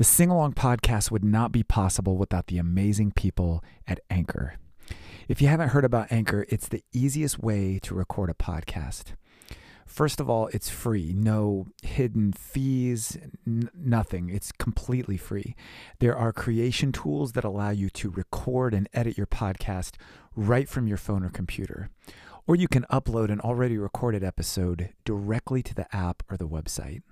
The Sing Along podcast would not be possible without the amazing people at Anchor. If you haven't heard about Anchor, it's the easiest way to record a podcast. First of all, it's free, no hidden fees, n- nothing. It's completely free. There are creation tools that allow you to record and edit your podcast right from your phone or computer. Or you can upload an already recorded episode directly to the app or the website.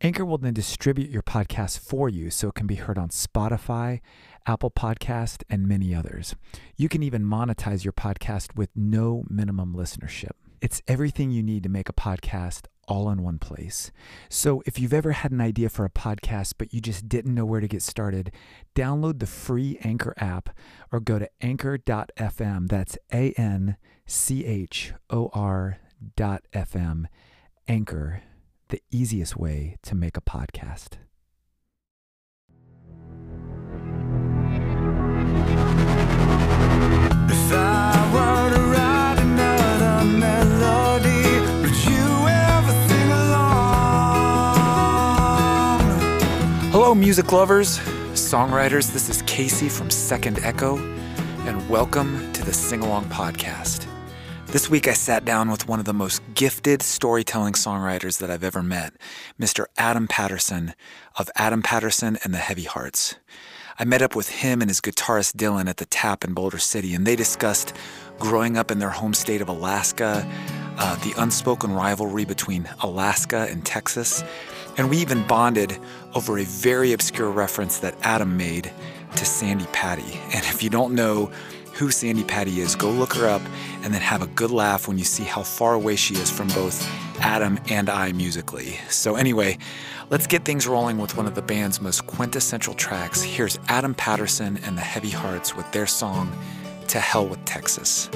Anchor will then distribute your podcast for you so it can be heard on Spotify, Apple Podcast, and many others. You can even monetize your podcast with no minimum listenership. It's everything you need to make a podcast all in one place. So if you've ever had an idea for a podcast but you just didn't know where to get started, download the free Anchor app or go to anchor.fm. That's A N C H O R dot FM. Anchor the easiest way to make a podcast. If I were to write another melody, would you ever sing along? Hello, music lovers, songwriters. This is Casey from Second Echo, and welcome to the Sing Along Podcast. This week, I sat down with one of the most gifted storytelling songwriters that I've ever met, Mr. Adam Patterson of Adam Patterson and the Heavy Hearts. I met up with him and his guitarist Dylan at the Tap in Boulder City, and they discussed growing up in their home state of Alaska, uh, the unspoken rivalry between Alaska and Texas, and we even bonded over a very obscure reference that Adam made to Sandi Patty. And if you don't know who Sandi Patty is, go look her up and then have a good laugh when you see how far away she is from both Adam and I musically. So, anyway, let's get things rolling with one of the band's most quintessential tracks. Here's Adam Patterson and the Heavy Hearts with their song, To Hell with Texas.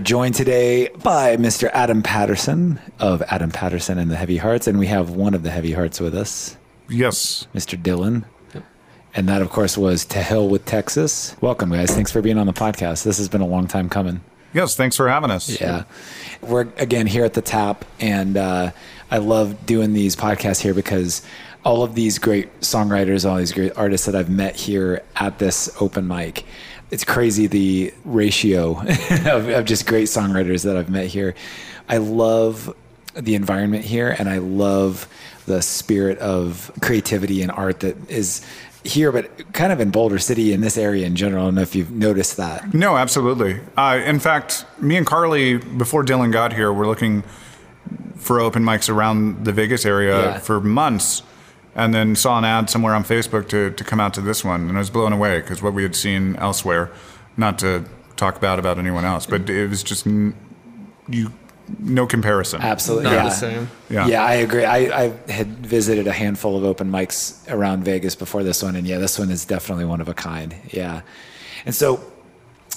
Are joined today by Mr. Adam Patterson of Adam Patterson and the Heavy Hearts, and we have one of the Heavy Hearts with us, Yes. Mr. Dylan. And that, of course, was To Hell with Texas. Welcome, guys. Thanks for being on the podcast. This has been a long time coming. Yes. Thanks for having us. Yeah. We're again here at the tap, and uh, I love doing these podcasts here because all of these great songwriters, all these great artists that I've met here at this open mic, it's crazy the ratio of, of just great songwriters that I've met here. I love the environment here, and I love the spirit of creativity and art that is here, but kind of in Boulder City in this area in general. I don't know if you've noticed that. No, absolutely. Uh, in fact, me and Carly, before Dylan got here, were looking for open mics around the Vegas area Yeah. for months, and then saw an ad somewhere on Facebook to, to come out to this one, and I was blown away because what we had seen elsewhere. Not to talk bad about anyone else, but it was just n- you, no comparison. Absolutely, Not yeah. the same. Yeah. Yeah, I agree. I, I had visited a handful of open mics around Vegas before this one, and yeah, this one is definitely one of a kind. Yeah. And so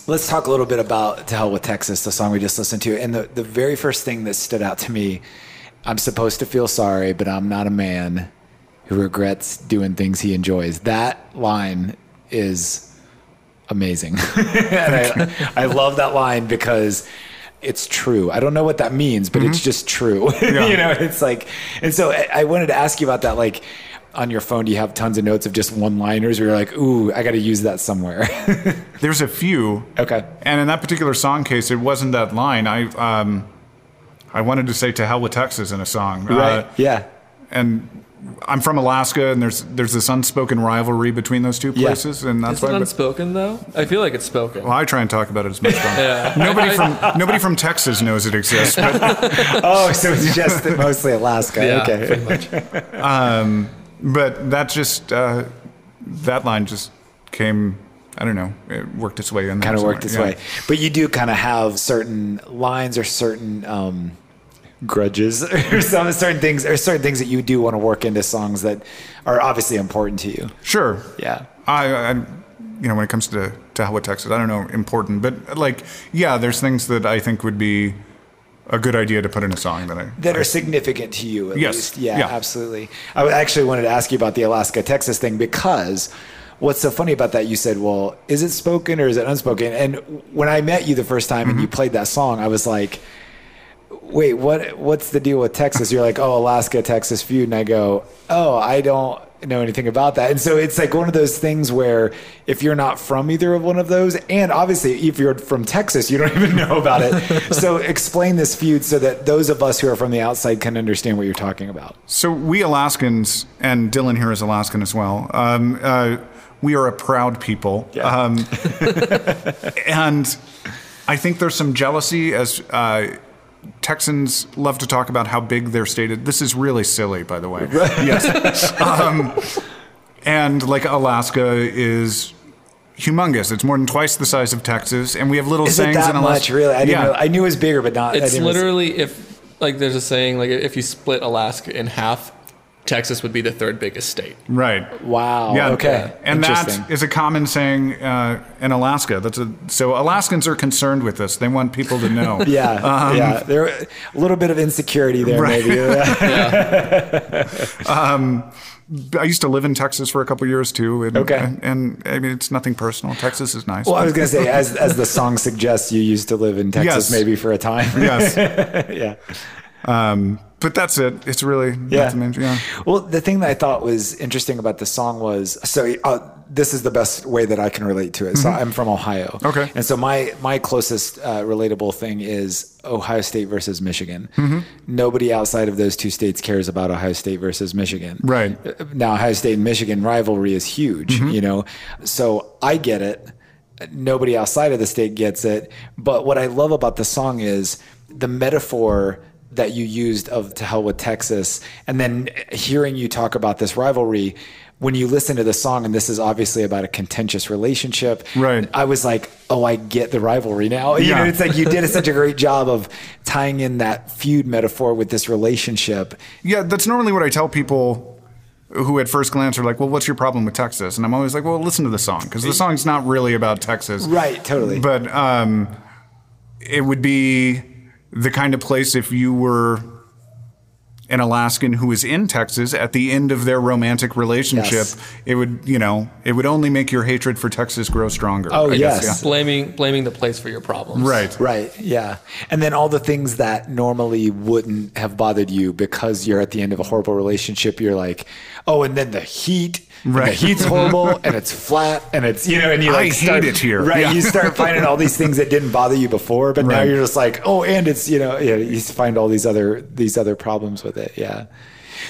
let's talk a little bit about To Hell with Texas, the song we just listened to. And the, the very first thing that stood out to me I'm supposed to feel sorry, but I'm not a man who regrets doing things he enjoys. That line is amazing. and I, I love that line because it's true. I don't know what that means, but it's just true. Yeah. you know, it's like, and so I, I wanted to ask you about that. Like on your phone, do you have tons of notes of just one liners where you're like, ooh, I got to use that somewhere? There's a few. okay. And in that particular song case, it wasn't that line. I um, I wanted to say "To hell with Texas" in a song. Right. Uh, yeah. and I'm from Alaska, and there's there's this unspoken rivalry between those two Yeah. places, and that's Is it why. unspoken though? I feel like it's spoken. well, I try and talk about it as much as possible. Yeah. Nobody from nobody from Texas knows it exists, but, Oh, so it's just mostly Alaska. Yeah, okay. pretty much. but that just uh, that line just came. I don't know. It worked its way in. there kind of worked somewhere. its Yeah. way. But you do kind of have certain lines or certain um, grudges or some certain things or certain things that you do want to work into songs that are obviously important to you. Sure. Yeah. I, I, you know, when it comes to to with Texas, I don't know important, but like, yeah, there's things that I think would be a good idea to put in a song that I That are significant to you, at Yes. least. Yeah, Yeah. absolutely. I actually wanted to ask you about the Alaska Texas thing because what's so funny about that, you said, well, is it spoken or is it unspoken? And when I met you the first time and you Mm-hmm. played that song, I was like, wait, what? what's the deal with Texas? You're like, oh, Alaska Texas feud. And I go, oh, I don't know anything about that. And so it's like one of those things where if you're not from either of one of those, and obviously if you're from Texas, you don't even know about it. so explain this feud so that those of us who are from the outside can understand what you're talking about. So we Alaskans, and Dylan here is Alaskan as well. Um, uh, we are a proud people, Yeah. um, and I think there's some jealousy as uh, Texans love to talk about how big their state is. This is really silly, by the way. Yes, um, and like Alaska is humongous. It's more than twice the size of Texas, and we have little Is it sayings that in Alaska. much, really? I didn't yeah. know. I knew it was bigger, but not. I It's didn't literally if like there's a saying like if you split Alaska in half, Texas would be the third biggest state. right. Wow. Yeah. Okay. And that is a common saying uh, in Alaska. That's a, so Alaskans are concerned with this. They want people to know. yeah. yeah. There a little bit of insecurity there, Um, Right. maybe. I used to live in Texas for a couple years too. And, Okay. And, and, I mean, it's nothing personal. Texas is nice. well, I was going to say, as as the song suggests, you used to live in Texas, Yes. maybe for a time. yes. yeah. Um, but that's it. It's really Yeah. Yeah. Well, the thing that I thought was interesting about the song was so uh, this is the best way that I can relate to it. So I'm from Ohio. Mm-hmm. Okay. And so my my closest uh, relatable thing is Ohio State versus Michigan. Mm-hmm. Nobody outside of those two states cares about Ohio State versus Michigan. Right. Uh, Now Ohio State and Michigan rivalry is huge, Mm-hmm. you know. So I get it. Nobody outside of the state gets it. But what I love about the song is the metaphor that you used of to hell with Texas, and then hearing you talk about this rivalry. When you listen to the song, and this is obviously about a contentious relationship, Right. I was like, "Oh, I get the rivalry now." You know, Yeah. it's like you did such a great job of tying in that feud metaphor with this relationship. Yeah, that's normally what I tell people who at first glance are like, well, what's your problem with Texas? And I'm always like, well, listen to the song because the song's not really about Texas. Right, totally. But um, it would be the kind of place if you were an Alaskan who is in Texas at the end of their romantic relationship, Yes. it would, you know, it would only make your hatred for Texas grow stronger. Oh, I guess, yes. Blaming blaming the place for your problems. Right. Right. Yeah. And then all the things that normally wouldn't have bothered you because you're at the end of a horrible relationship, you're like, oh, and then the heat. Right. The heat's horrible and it's flat and it's, you know, and you I like hate start, it here. Right. Yeah. You start finding all these things that didn't bother you before, but now you're just like, oh, and it's, you know, yeah, you find all these other, these other problems with it. Yeah.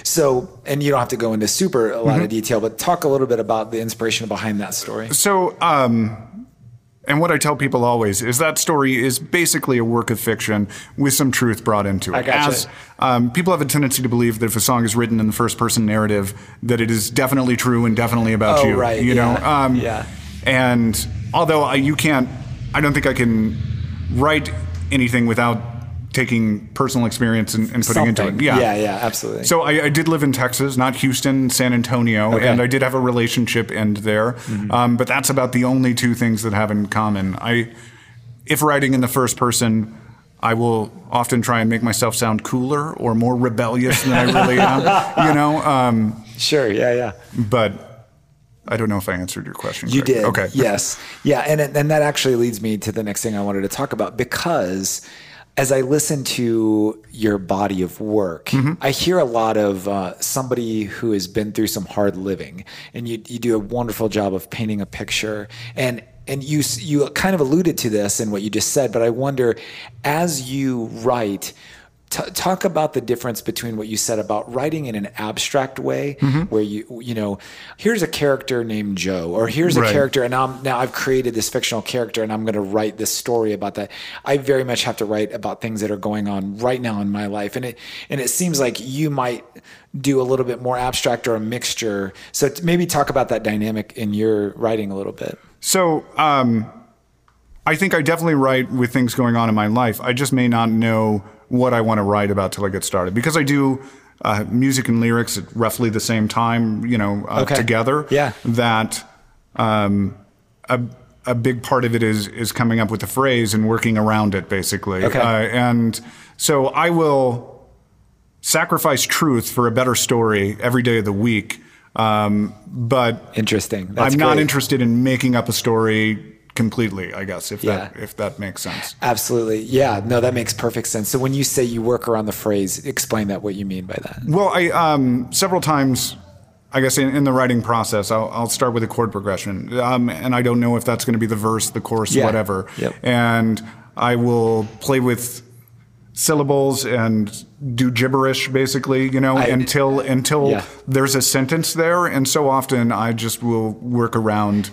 So, and you don't have to go into super a lot of detail, but talk a little bit about the inspiration behind that story. So, um, and what I tell people always is that story is basically a work of fiction with some truth brought into it. I gotcha. As um, people have a tendency to believe that if a song is written in the first person narrative, that it is definitely true and definitely about Oh, you. right, You know. yeah, Um, yeah. And although I, you can't, I don't think I can write anything without taking personal experience and, and putting into it. Yeah. Yeah. Yeah. Absolutely. So I, I did live in Texas, not Houston, San Antonio, Okay. and I did have a relationship end there. Um, but that's about the only two things that have in common. I, if writing in the first person, I will often try and make myself sound cooler or more rebellious than I really am. You know, um, sure. Yeah. Yeah. but I don't know if I answered your question. You correctly. did. Okay. Yes. Yeah. And and that actually leads me to the next thing I wanted to talk about because as I listen to your body of work, Mm-hmm. I hear a lot of uh, somebody who has been through some hard living, and you you do a wonderful job of painting a picture and. And you you kind of alluded to this in what you just said, but I wonder, as you write, T- talk about the difference between what you said about writing in an abstract way, Mm-hmm. where you you know, here's a character named Joe, or here's a character, and now, now I've created this fictional character, and I'm going to write this story about that. I very much have to write about things that are going on right now in my life, and it and it seems like you might do a little bit more abstract or a mixture. So t- maybe talk about that dynamic in your writing a little bit. So um, I think I definitely write with things going on in my life. I just may not know what I want to write about till I get started because I do uh, music and lyrics at roughly the same time, you know, uh, Okay. together. Yeah. That um, a a big part of it is is coming up with a phrase and working around it, basically. Okay. Uh, and so I will sacrifice truth for a better story every day of the week. Um, but Interesting. That's I'm not great. interested in making up a story completely. I guess if that if that makes sense. Absolutely. Yeah. No, that makes perfect sense. So when you say you work around the phrase, explain that what you mean by that. Well, I um, several times, I guess in, in the writing process, I'll, I'll start with a chord progression, um, and I don't know if that's going to be the verse, the chorus, Yeah. whatever. Yep. And I will play with syllables and do gibberish basically you know I- until until Yeah. there's a sentence there and so often i just will work around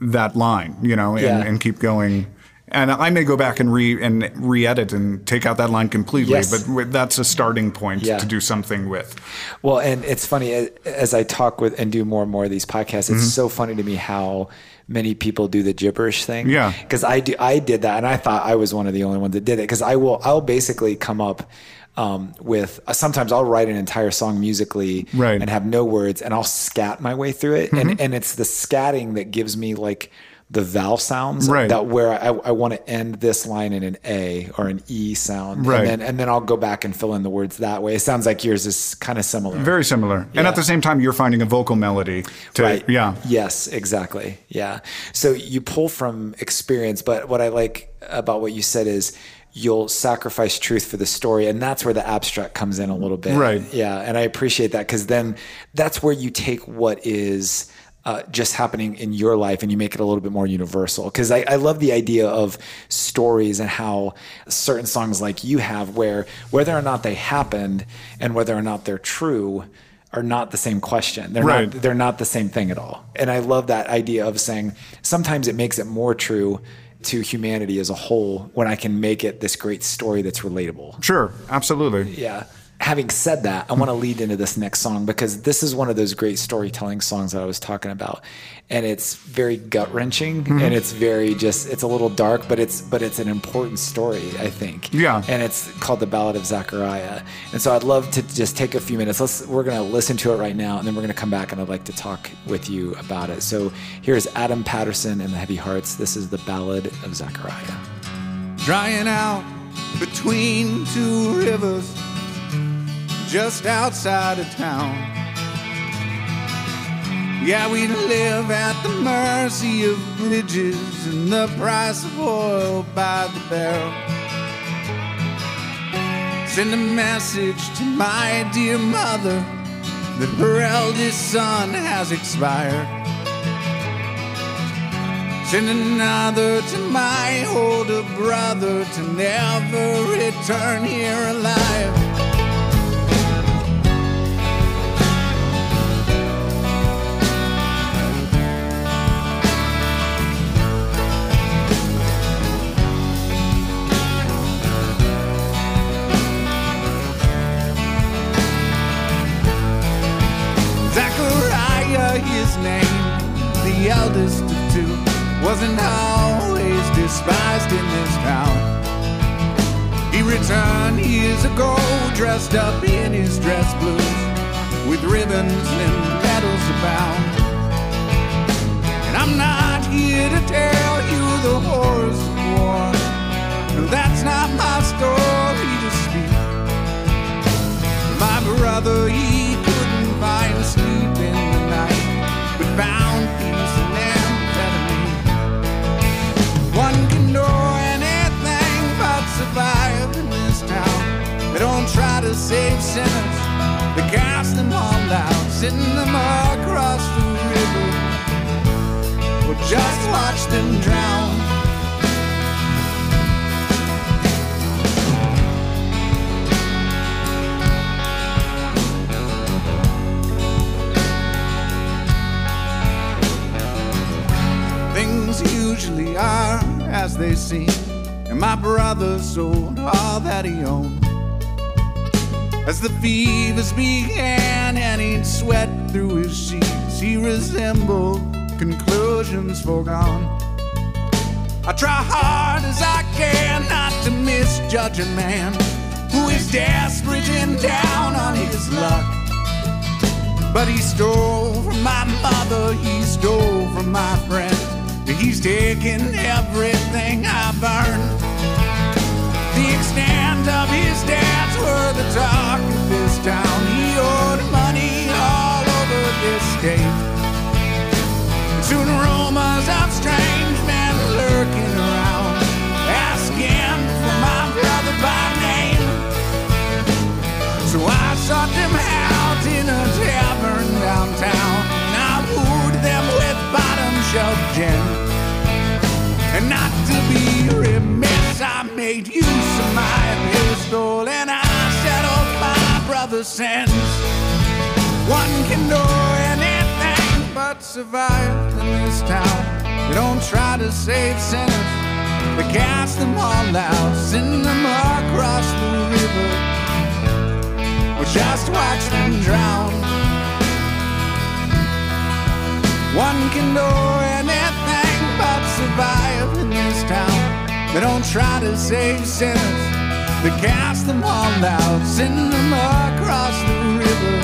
that line you know and, Yeah. and keep going and i may go back and re and re-edit and take out that line completely Yes. but that's a starting point Yeah. to do something with Well, and it's funny as I talk with and do more and more of these podcasts. It's mm-hmm. so funny to me how many people do the gibberish thing. Yeah. because I do. I did that, and I thought I was one of the only ones that did it. Because I will. I'll basically come up. Um, with uh, sometimes I'll write an entire song musically Right. and have no words and I'll scat my way through it and and it's the scatting that gives me like the vowel sounds Right. that where I, I want to end this line in an A or an E sound Right. and then and then I'll go back and fill in the words that way. It sounds like yours is kind of similar. very similar and at the same time you're finding a vocal melody to right. yeah Yes, exactly. Yeah. So you pull from experience, but what I like about what you said is you'll sacrifice truth for the story and that's where the abstract comes in a little bit. Right. Yeah, and I appreciate that cuz then that's where you take what is uh, just happening in your life and you make it a little bit more universal. Because I, I love the idea of stories and how certain songs like you have, where whether or not they happened and whether or not they're true, are not the same question. They're Right. not they're not the same thing at all. And I love that idea of saying sometimes it makes it more true to humanity as a whole when I can make it this great story that's relatable. sure absolutely Yeah. Having said that, I want to lead into this next song because this is one of those great storytelling songs that I was talking about. And it's very gut wrenching mm-hmm. and it's very just it's a little dark, but it's but it's an important story, I think. Yeah. And it's called The Ballad of Zachariah. And so I'd love to just take a few minutes. Let's we're gonna listen to it right now and then we're gonna come back and I'd like to talk with you about it. So here's Adam Patterson and the Heavy Hearts. This is the Ballad of Zachariah. drying out between two rivers just outside of town. Yeah, we live at the mercy of bridges and the price of oil by the barrel. Send a message to my dear mother that her eldest son has expired. Send another to my older brother to never return here alive. The eldest of two, wasn't always despised in this town. He returned years ago, dressed up in his dress blues, with ribbons and medals abound. And I'm not here to tell you the horrors of war. No, that's not my story to speak. My brother, he save sinners, they cast them all out, send them across the river, or just watch them drown. Things usually are as they seem. And my brother sold all that he owned. As the fevers began and he'd sweat through his sheets, he resembled conclusions foregone. I try hard as I can not to misjudge a man who is desperate and down on his luck. But he stole from my mother, he stole from my friends. He's taken everything I've earned. The extent of his debts were the talk of this town. He owed money all over this state. Soon rumors of strange men lurking around, asking for my brother by name. So I sought them out in a tavern downtown, and I wooed them with bottom shelf gin. And not to be remiss, I made use of my pistol, and I settled my brother's sins. One can do anything but survive in this town. They don't try to save sinners, they cast them all out, send them across the river or just watch them drown. One can do anything but survive in this town. They don't try to save sinners, they cast them all out, send them across the river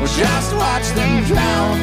or just watch them drown.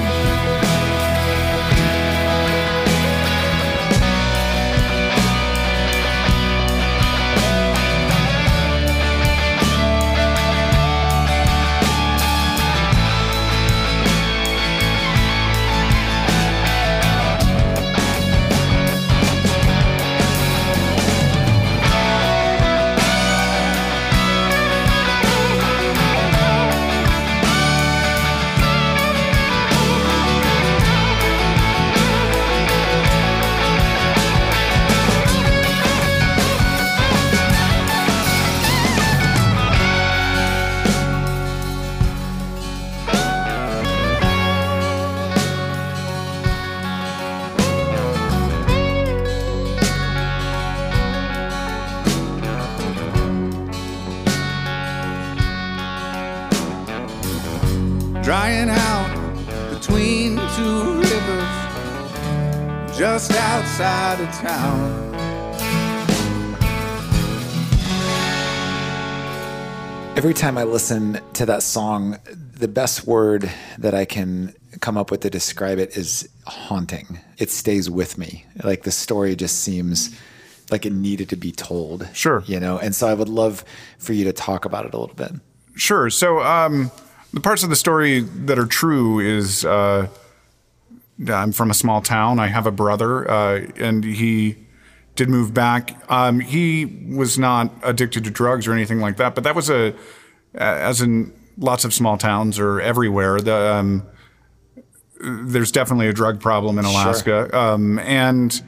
Just outside of town. Every time I listen to that song, the best word that I can come up with to describe it is haunting. It stays with me. Like the story just seems like it needed to be told. Sure. You know, and so I would love for you to talk about it a little bit. Sure. So um, the parts of the story that are true is uh, I'm from a small town. I have a brother, uh, and he did move back. Um, he was not addicted to drugs or anything like that, but that was a, as in lots of small towns or everywhere. The um, there's definitely a drug problem in Alaska, um, and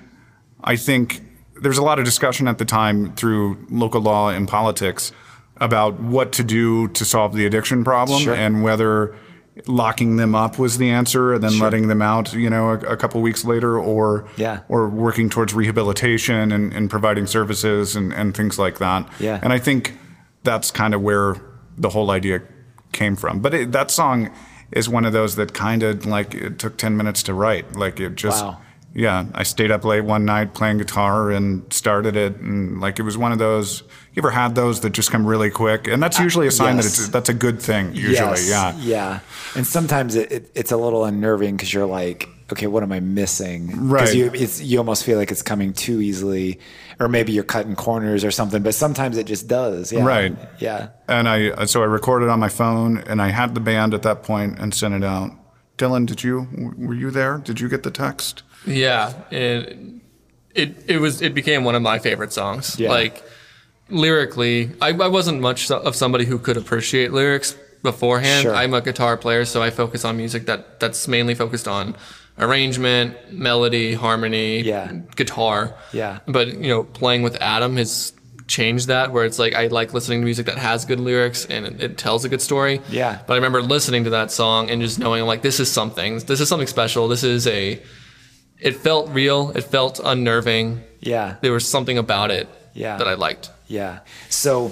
I think there's a lot of discussion at the time through local law and politics about what to do to solve the addiction problem Sure. and whether locking them up was the answer and then letting them out you know a, a couple weeks later or Yeah. or working towards rehabilitation and, and providing services and, and things like that Yeah. and i think that's kind of where the whole idea came from but it, that song is one of those that kind of like it took 10 minutes to write like it just Wow. Yeah, I stayed up late one night playing guitar and started it, and like it was one of those. You ever had those that just come really quick, and that's uh, usually a sign yes. that it's that's a good thing. Usually, Yes, yeah, Yeah. And sometimes it, it, it's a little unnerving because you're like, okay, what am I missing? Right. Because you, it's, you almost feel like it's coming too easily, or maybe you're cutting corners or something, but sometimes it just does. Yeah. Right. Yeah. And I uh, so I recorded on my phone, and I had the band at that point and sent it out. Dylan, did you were you there? Did you get the text? Yeah, it it it was it became one of my favorite songs. Yeah. Like lyrically, I, I wasn't much of somebody who could appreciate lyrics beforehand. Sure. I'm a guitar player, so I focus on music that that's mainly focused on arrangement, melody, harmony, Yeah. guitar. Yeah. But you know, playing with Adam has changed that where it's like I like listening to music that has good lyrics and it, it tells a good story. Yeah. But I remember listening to that song and just knowing like this is something. This is something special. This is a it felt real. It felt unnerving. Yeah. There was something about it Yeah. that I liked. Yeah. So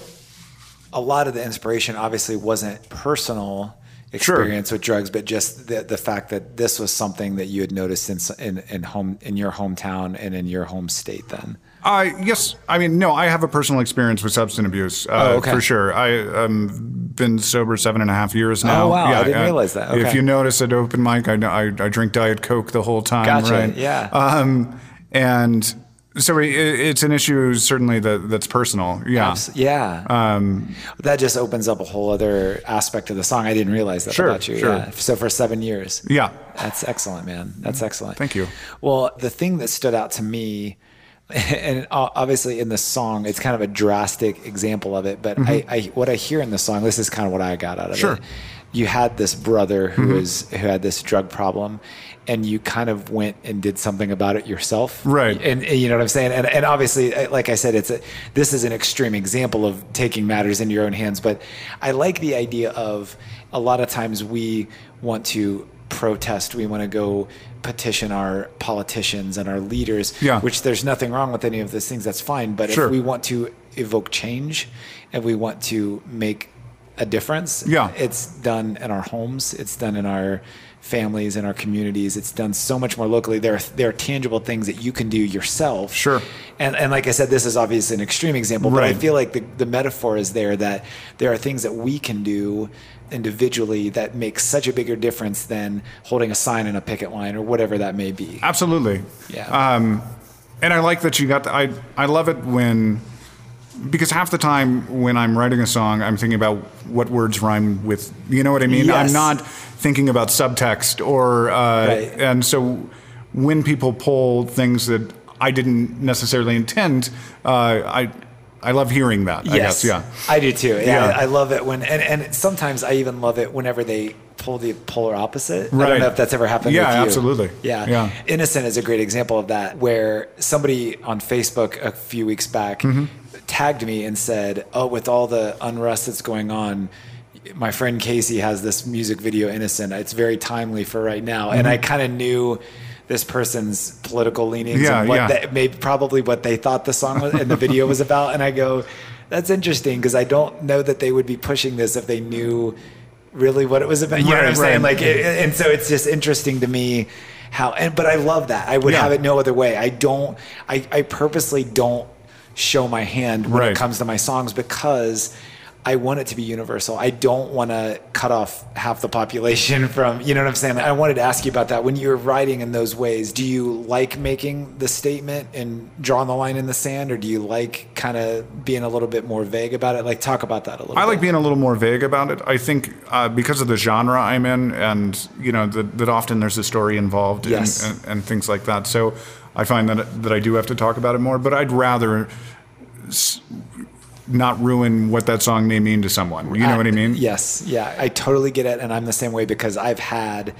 a lot of the inspiration obviously wasn't personal experience with drugs, but just the, the fact that this was something that you had noticed in, in, in home, in your hometown and in your home state then. Uh, yes, I mean no. I have a personal experience with substance abuse uh, Oh, okay. for sure. I um been sober seven and a half years now. Oh, wow. I didn't realize that. If you notice at open mic, I, I, I drink Diet Coke the whole time. Gotcha. Right? Yeah. Um, and so it, it's an issue certainly that that's personal. Yeah. Abs- Yeah. Um, that just opens up a whole other aspect of the song. I didn't realize that Sure, about you. sure. Yeah. So for seven years. Yeah. That's excellent, man. That's excellent. Thank you. Well, the thing that stood out to me, and obviously in the song, it's kind of a drastic example of it, but I, I, what I hear in the song, this is kind of what I got out of Mm-hmm. Sure. it. You had this brother who Mm-hmm. was who had this drug problem, and you kind of went and did something about it yourself, Right. And, and you know what I'm saying. And, and obviously, like I said, it's a, this is an extreme example of taking matters into your own hands. But I like the idea of a lot of times we want to protest, we want to go petition our politicians and our leaders, Yeah. which there's nothing wrong with any of those things. That's fine. But Sure. if we want to evoke change and we want to make a difference, Yeah. it's done in our homes, it's done in our families in our communities it's done so much more locally there are, there are tangible things that you can do yourself Sure. and and like i said this is obviously an extreme example right. but i feel like the, the metaphor is there that there are things that we can do individually that makes such a bigger difference than holding a sign in a picket line or whatever that may be Absolutely. Yeah. Um, and I like that you got. The, I I love it when because half the time when I'm writing a song, I'm thinking about what words rhyme with. You know what I mean? Yes. I'm not thinking about subtext or. Uh, Right. And so when people pull things that I didn't necessarily intend, uh, I I love hearing that. I guess. Yeah. I do too. Yeah, Yeah. I, love it when, and, and sometimes I even love it whenever they pull the polar opposite. I don't know if that's ever happened. Yeah, absolutely. Yeah. Yeah. Innocent is a great example of that, where somebody on Facebook a few weeks back Mm-hmm. tagged me and said, "Oh, with all the unrest that's going on." My friend Casey has this music video, Innocent. It's very timely for right now. And I kind of knew this person's political leanings. Yeah, and what yeah. they, maybe probably what they thought the song was, and the video was about. And I go, that's interesting because I don't know that they would be pushing this if they knew really what it was about. You know what Right, I'm saying? Like, it, and so it's just interesting to me how. And but I love that. I would Yeah. have it no other way. I don't. I, I purposely don't show my hand when Right. it comes to my songs because I want it to be universal. I don't want to cut off half the population from, you know what I'm saying? I wanted to ask you about that. When you're writing in those ways, do you like making the statement and drawing the line in the sand, or do you like kind of being a little bit more vague about it? Like, talk about that a little bit. I bit. like being a little more vague about it. I think uh, because of the genre I'm in, and you know that, that often there's a story involved, and- Yes. and, and, things like that. So I find that that I do have to talk about it more. But I'd rather not ruin what that song may mean to someone. You know what I mean? Yes, yeah, I totally get it, and I'm the same way because I've had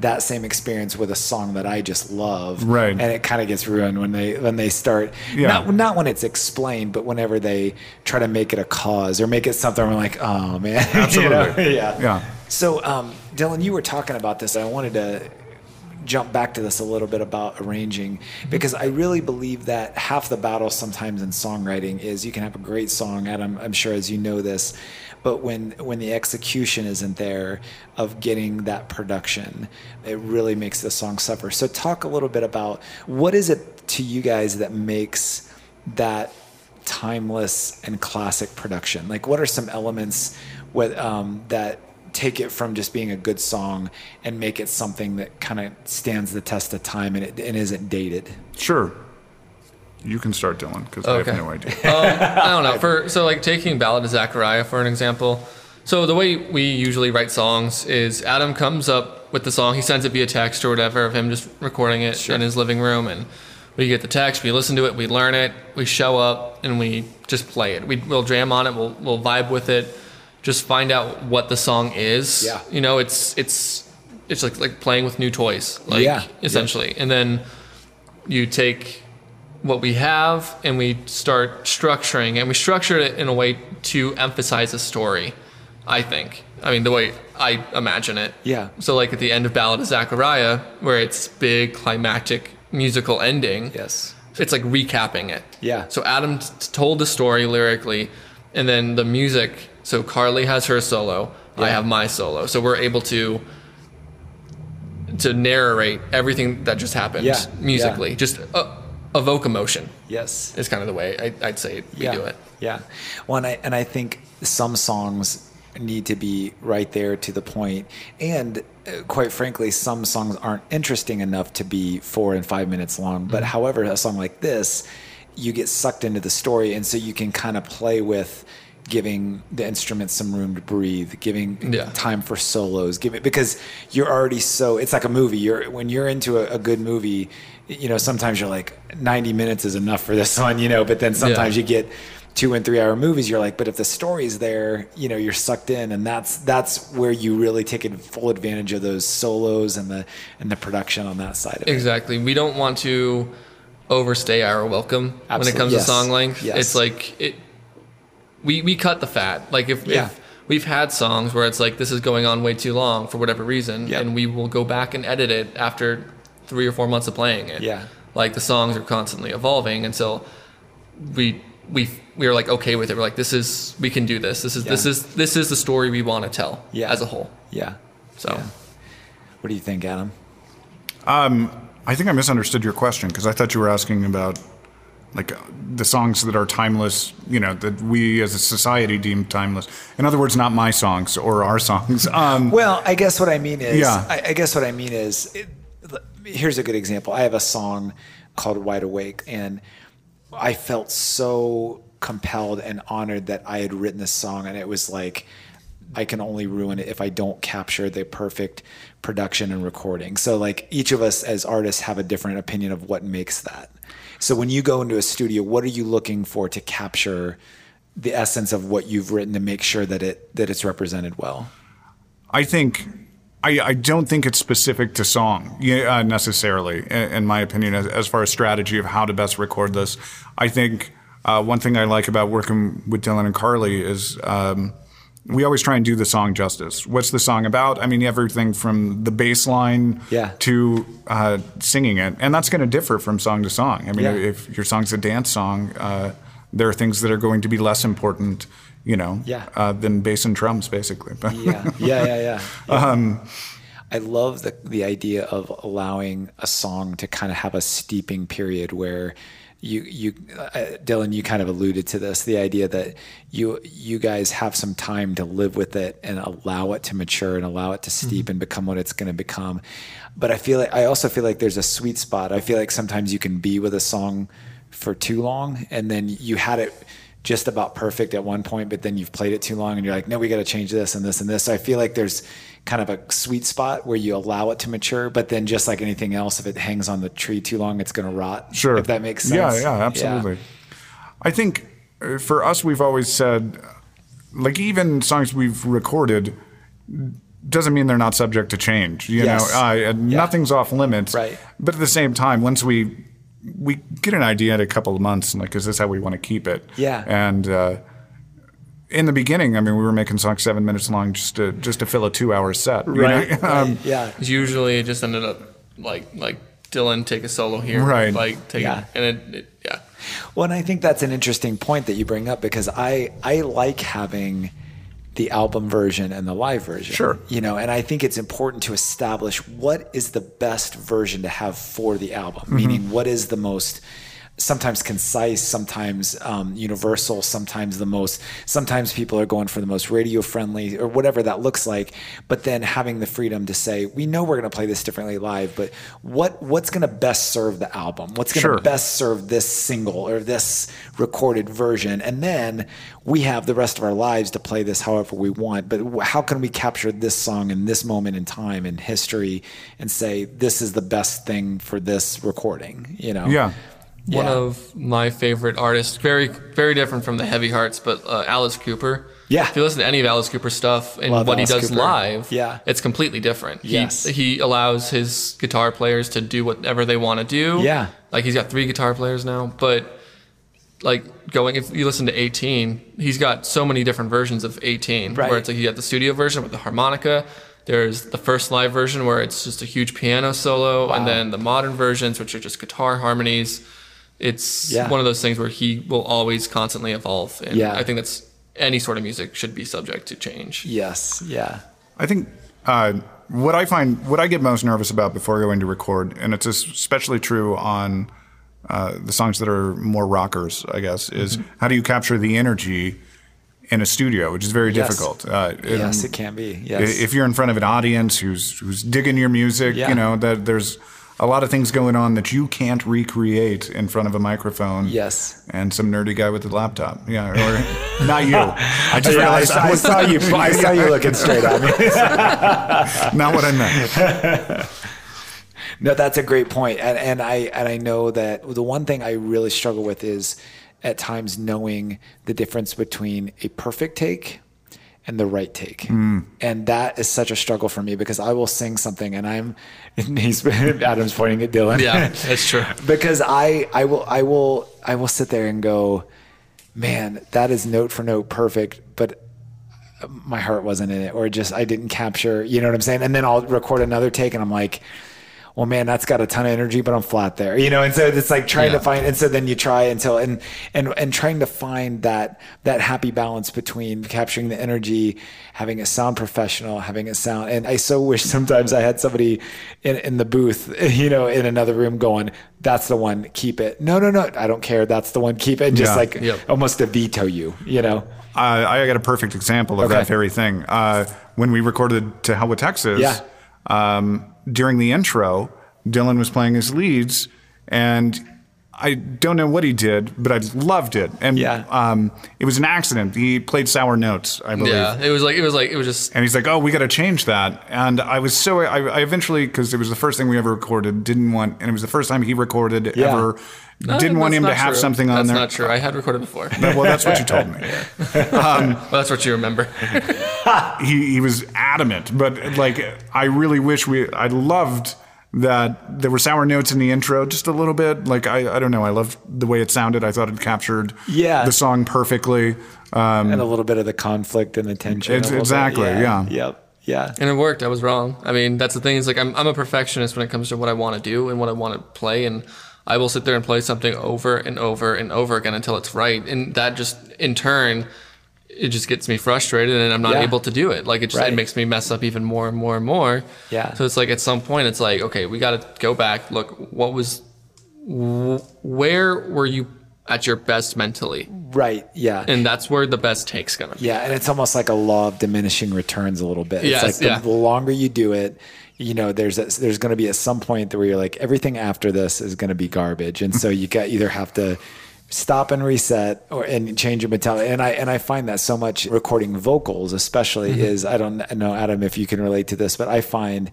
that same experience with a song that I just love, Right. And it kind of gets ruined when they when they start Yeah. not not when it's explained, but whenever they try to make it a cause or make it something. I'm like, oh man, You know? Absolutely. yeah, Yeah. So, um, Dylan, you were talking about this. I wanted to jump back to this a little bit about arranging because I really believe that half the battle sometimes in songwriting is you can have a great song, Adam. I'm, I'm sure as you know this, but when when the execution isn't there of getting that production, it really makes the song suffer. So talk a little bit about what is it to you guys that makes that timeless and classic production? Like, what are some elements with, um, that take it from just being a good song and make it something that kind of stands the test of time and, it, and isn't dated? Sure. You can start, Dylan, because I have no idea. Um, I don't know. For so like taking Ballad of Zachariah for an example. So the way we usually write songs is Adam comes up with the song, he sends it via text or whatever of him just recording it in his living room, and we get the text, we listen to it, we learn it, we show up, and we just play it. We, we'll jam on it, we'll we'll vibe with it, just find out what the song is. Yeah. You know, it's it's it's like like playing with new toys, like Yeah. essentially, and then you take what we have and we start structuring and we structure it in a way to emphasize a story i think i mean the way i imagine it Yeah. so like at the end of ballad of zachariah where it's big climactic musical ending Yes. it's like recapping it Yeah. so adam t- told the story lyrically and then the music so carly has her solo i have my solo so we're able to to narrate everything that just happened Yeah. musically just uh, evoke emotion Yes. is kind of the way I, I'd say we yeah. do it. Yeah. Well, and I, and I think some songs need to be right there to the point, and uh, quite frankly, some songs aren't interesting enough to be four and five minutes long. But however, a song like this, you get sucked into the story, and so you can kind of play with giving the instruments some room to breathe, giving Yeah. time for solos, give it because you're already so. It's like a movie. You're when you're into a, a good movie, you know. Sometimes you're like 90 minutes is enough for this one, you know. But then sometimes Yeah. you get two and three hour movies you're like but if the story's there you know you're sucked in and that's that's where you really take full advantage of those solos and the and the production on that side of it Exactly. We don't want to overstay our welcome when it comes Yes. to song length. Yes. It's like it. We we cut the fat. Like if, Yeah. if we've had songs where it's like this is going on way too long for whatever reason, Yep. and we will go back and edit it after three or four months of playing it. Yeah. Like the songs are constantly evolving until we we we are like okay with it. We're like this is we can do this. This is this is this is the story we want to tell Yeah. as a whole. yeah So. Yeah. what do you think adam Um, I think I misunderstood your question because I thought you were asking about like uh, the songs that are timeless, you know, that we as a society deem timeless. In other words, not my songs or our songs. Um, Well, I guess what I mean is, Yeah. I, I guess what I mean is, it, here's a good example. I have a song called "Wide Awake," and I felt so compelled and honored that I had written this song, and it was like. I can only ruin it if I don't capture the perfect production and recording. So, like, each of us as artists have a different opinion of what makes that. So, when you go into a studio, what are you looking for to capture the essence of what you've written to make sure that it that it's represented well? I think I, I don't think it's specific to song uh, necessarily, in, in my opinion, as, as far as strategy of how to best record this. I think uh, one thing I like about working with Dylan and Carly is um, we always try and do the song justice. What's the song about? I mean, everything from the bass line Yeah. to uh, singing it. And that's going to differ from song to song. I mean, Yeah. if your song's a dance song, uh, there are things that are going to be less important, you know, Yeah. uh, than bass and drums, basically. But yeah, yeah, yeah, yeah. Um, I love the the idea of allowing a song to kind of have a steeping period where you you uh, Dylan you kind of alluded to this the idea that you you guys have some time to live with it and allow it to mature and allow it to steep and become what it's going to become. But I feel like I also feel like there's a sweet spot. I feel like sometimes you can be with a song for too long and then you had it just about perfect at one point but then you've played it too long and you're like no we got to change this and this and this so I feel like there's kind of a sweet spot where you allow it to mature but then just like anything else if it hangs on the tree too long it's going to rot Sure. if that makes sense yeah, yeah, absolutely. I think uh, for us, we've always said, like, even songs we've recorded doesn't mean they're not subject to change. You Yes. know, uh, nothing's off limits. Right. But at the same time, once we we get an idea in a couple of months, and like, is this how we want to keep it? Yeah. And uh, in the beginning, I mean, we were making songs seven minutes long just to just to fill a two-hour set. you know? right, right, Um, yeah Usually, it just ended up like like Dylan take a solo here, Right. Like take Yeah. it, and it, it yeah. Well, and I think that's an interesting point that you bring up because I I like having the album version and the live version. Sure. You know, and I think it's important to establish what is the best version to have for the album, Mm-hmm. meaning what is the most sometimes concise, sometimes um, universal, sometimes the most, sometimes people are going for the most radio friendly or whatever that looks like. But then having the freedom to say, we know we're going to play this differently live, but what what's going to best serve the album? What's going to Sure. best serve this single or this recorded version? And then we have the rest of our lives to play this however we want. But how can we capture this song in this moment in time in history and say this is the best thing for this recording? You know? Yeah. One Yeah. of my favorite artists, very very different from the Heavy Hearts, but uh, Alice Cooper. Yeah. If you listen to any of Alice Cooper's stuff and Love what Alice he does Cooper. live, Yeah. it's completely different. Yes. He he allows his guitar players to do whatever they want to do. Yeah. Like he's got three guitar players now, but like going if you listen to 18, he's got so many different versions of 18. Right. Where it's like you got the studio version with the harmonica. There's the first live version where it's just a huge piano solo, and then the modern versions, which are just guitar harmonies. It's Yeah. one of those things where he will always constantly evolve, and Yeah. I think that's any sort of music should be subject to change. Yes. Yeah. I think uh, what I find, what I get most nervous about before going to record, and it's especially true on uh, the songs that are more rockers, I guess, is Mm-hmm. how do you capture the energy in a studio, which is very Yes. difficult. Uh, Yes, and it can be. Yes. If you're in front of an audience who's who's digging your music, Yeah. you know that there's a lot of things going on that you can't recreate in front of a microphone. Yes. And some nerdy guy with a laptop. Yeah, or not you. I just Yeah, I, realized saw, I saw you. I saw you looking straight at me. not what I meant. No, that's a great point, and and I and I know that the one thing I really struggle with is at times knowing the difference between a perfect take and the right take, Hmm. and that is such a struggle for me because I will sing something and I'm, and he's Adam's pointing at Dylan, Yeah, that's true. because I I will I will I will sit there and go, man, that is note for note perfect, but my heart wasn't in it, or just I didn't capture. You know what I'm saying? And then I'll record another take, and I'm like. Well, man, that's got a ton of energy, but I'm flat there, you know. And so it's like trying Yeah. to find, and so then you try until and and and trying to find that that happy balance between capturing the energy, having it sound professional, having it sound. And I so wish sometimes I had somebody in in the booth, you know, in another room going, "That's the one, keep it." No, no, no, I don't care. That's the one, keep it. And just Yeah. like Yep. almost to veto you, you know. Uh, I got a perfect example of Okay. that very thing. Uh, when we recorded To Hell with Texas, Yeah. um, during the intro, Dylan was playing his leads, and I don't know what he did, but I loved it. And Yeah. um, it was an accident. He played sour notes, I believe. Yeah, it was like it was like it was just And he's like, "Oh, we got to change that." And I was so I, I eventually because it was the first thing we ever recorded. Didn't want, and it was the first time he recorded Yeah. ever. No, didn't want him to have true. something on that's there. That's not true. I had recorded before. Well, that's what you told me. well, that's what you remember. he, he was adamant, but like I really wish we I loved that there were sour notes in the intro just a little bit. Like I, I don't know, I loved the way it sounded. I thought it captured Yeah. the song perfectly. Um, and a little bit of the conflict and the tension. a It's- little bit. exactly, yeah. Yep. Yeah. And it worked. I was wrong. I mean, that's the thing. Is like I'm I'm a perfectionist when it comes to what I want to do and what I want to play, and I will sit there and play something over and over and over again until it's right. And that just in turn, it just gets me frustrated, and I'm not Yeah. able to do it. Like it just Right. it makes me mess up even more and more and more. Yeah. So it's like at some point, it's like okay, we got to go back. Look, what was where were you at your best mentally? Right. Yeah. And that's where the best take's gonna be. Yeah, and it's almost like a law of diminishing returns a little bit. Yes, it's like the, yeah. the longer you do it, you know, there's a, there's going to be at some point where you're like everything after this is going to be garbage, and so you got either have to stop and reset or and change your mentality. And I and I find that so much recording vocals, especially, Mm-hmm. is I don't know Adam if you can relate to this, but I find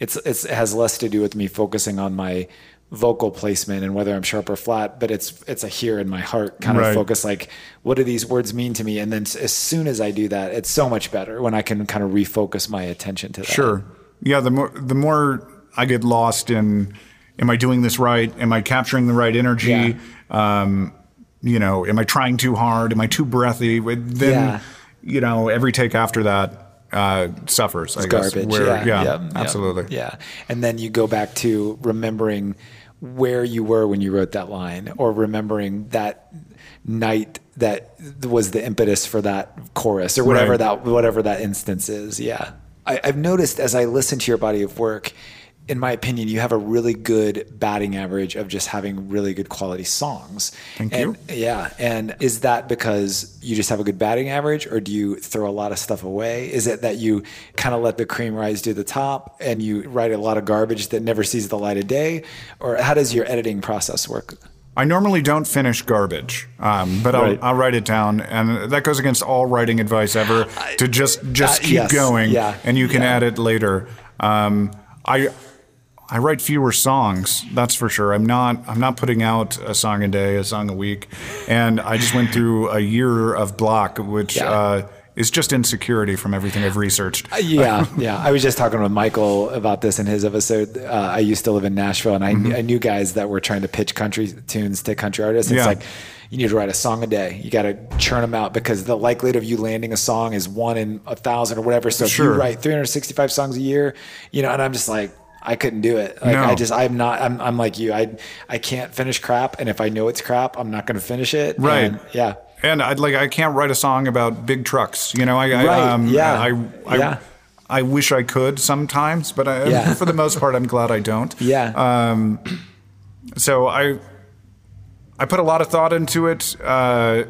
it's, it's it has less to do with me focusing on my vocal placement and whether I'm sharp or flat, but it's it's a here in my heart kind Right. of focus like what do these words mean to me and then as soon as I do that it's so much better when I can kind of refocus my attention to that. Sure. Yeah. The more the more I get lost in, am I doing this right? Am I capturing the right energy? Um, you know, am I trying too hard? Am I too breathy? With- Then, Yeah. you know, every take after that uh, suffers. I It's guess. garbage. Where- yeah, yeah, yeah, yeah, absolutely. Yeah. And then you go back to remembering where you were when you wrote that line or remembering that night that was the impetus for that chorus or whatever Right. that whatever that instance is. Yeah. I, I've noticed as I listen to your body of work, in my opinion, you have a really good batting average of just having really good quality songs. Thank And- you. yeah. And is that because you just have a good batting average or do you throw a lot of stuff away? Is it that you kind of let the cream rise to the top and you write a lot of garbage that never sees the light of day? Or how does your editing process work? I normally don't finish garbage, um, but I'll, Right. I'll write it down, and that goes against all writing advice ever. to just just uh, keep yes, going, yeah, and you can yeah. add it later. Um, I I write fewer songs, that's for sure. I'm not I'm not putting out a song a day, a song a week, and I just went through a year of block, which Yeah. uh, is just insecurity from everything I've researched. Uh, Yeah, yeah. I was just talking with Michael about this in his episode. Uh, I used to live in Nashville, and I, I knew guys that were trying to pitch country tunes to country artists. It's Yeah. like you need to write a song a day. You got to churn them out because the likelihood of you landing a song is one in a thousand or whatever. So if you write 365 songs a year, you know, and I'm just like. I couldn't do it. Like No. I just, I'm not. I'm, I'm like you. I, I can't finish crap, and if I know it's crap, I'm not going to finish it. Right. And, yeah. And I'd like I can't write a song about big trucks. You know, I, I Right, um, yeah, I, I, yeah. I wish I could sometimes, but I, Yeah. for the most part, I'm glad I don't. Yeah. Um, so I, I put a lot of thought into it uh,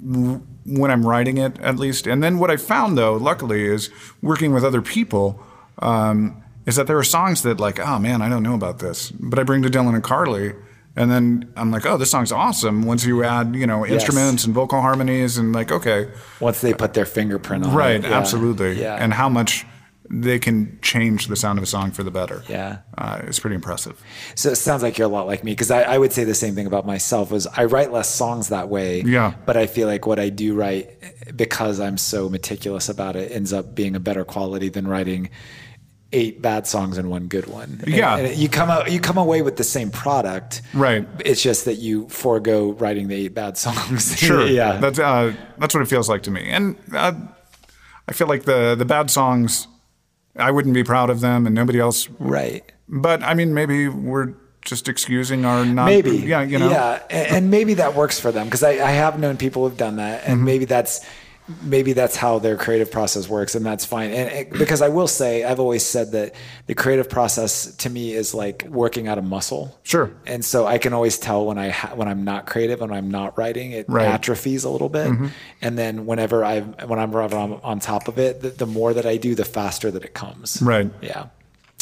when I'm writing it, at least. And then what I found, though, luckily, is working with other people. Um, is that there are songs that like, oh man, I don't know about this, but I bring to Dylan and Carly, and then I'm like, oh, this song's awesome. Once you add, you know, instruments and vocal harmonies, and like, okay, Once they put their fingerprint on right, it. yeah. absolutely, Yeah. and how much they can change the sound of a song for the better. Yeah. uh, it's pretty impressive. So it sounds like you're a lot like me because I, I would say the same thing about myself was I write less songs that way. Yeah. But I feel like what I do write because I'm so meticulous about it ends up being a better quality than writing eight bad songs and one good one. Yeah. and you come out you come away with the same product. Right. It's just that you forego writing the eight bad songs. Sure. yeah. That's uh, that's what it feels like to me, and uh, I feel like the the bad songs, I wouldn't be proud of them, and nobody else. right. But I mean, maybe we're just excusing our not. maybe Yeah. You know. yeah and, and maybe that works for them because I, I have known people who've done that Mm-hmm. and maybe that's maybe that's how their creative process works and that's fine and it, because i will say i've always said that the creative process to me is like working out a muscle Sure. and so i can always tell when i ha- when i'm not creative when i'm not writing it Right. Mm-hmm. atrophies a little bit and then whenever i when i'm I'm on top of it the, the more that i do the faster that it comes Right. yeah.